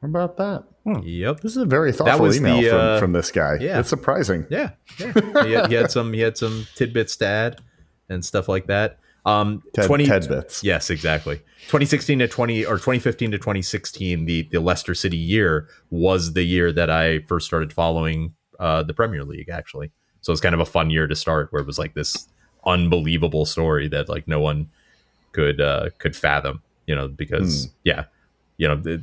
How about that? Yep. This is a very thoughtful email the, from, uh, from this guy. yeah. It's surprising. Yeah, yeah. he, had, he had some. He had some tidbits to add and stuff like that. Um, Ted, 20, Ted bits. Yes, exactly. 2016 to 20 or 2015 to 2016, the the Leicester City year was the year that I first started following uh, the Premier League. Actually, so it's kind of a fun year to start, where it was like this unbelievable story that like no one could uh, could fathom. You know, because yeah, you know, the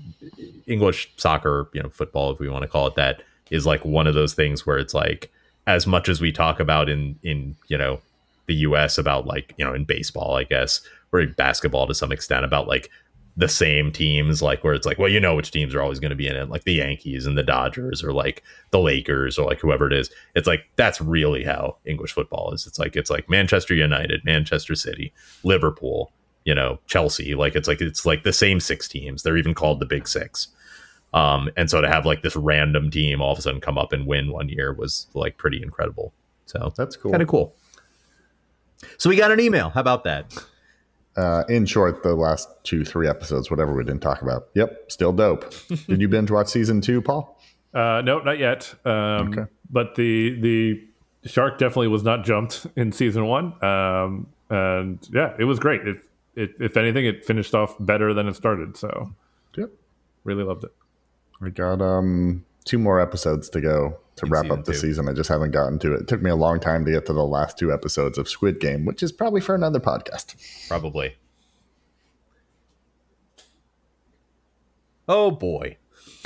English soccer, you know, football, if we want to call it that, is like one of those things where it's like as much as we talk about in in you know the U.S. about like you know in baseball, I guess, or in basketball to some extent about like the same teams, like where it's like, well, you know which teams are always going to be in it, like the Yankees and the Dodgers, or like the Lakers, or like whoever it is. It's like that's really how English football is. It's like it's like Manchester United, Manchester City, Liverpool, you know, Chelsea. Like it's like it's like the same six teams. They're even called the Big Six. Um, and so to have like this random team all of a sudden come up and win one year was like pretty incredible. So That's cool. kind of cool. So we got an email. How about that? Uh, in short, the last two, three episodes, whatever we didn't talk about. Yep, still dope. Did you binge watch season two, Paul? Uh, no, not yet. Um, Okay. But the the shark definitely was not jumped in season one. Um, and yeah, it was great. It it, if anything, it finished off better than it started. So, Yep. really loved it. We got um two more episodes to go to In wrap up the two. season. I just haven't gotten to it. It took me a long time to get to the last two episodes of Squid Game, which is probably for another podcast. Probably. Oh boy.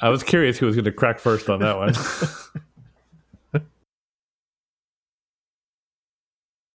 I was curious who was going to crack first on that one.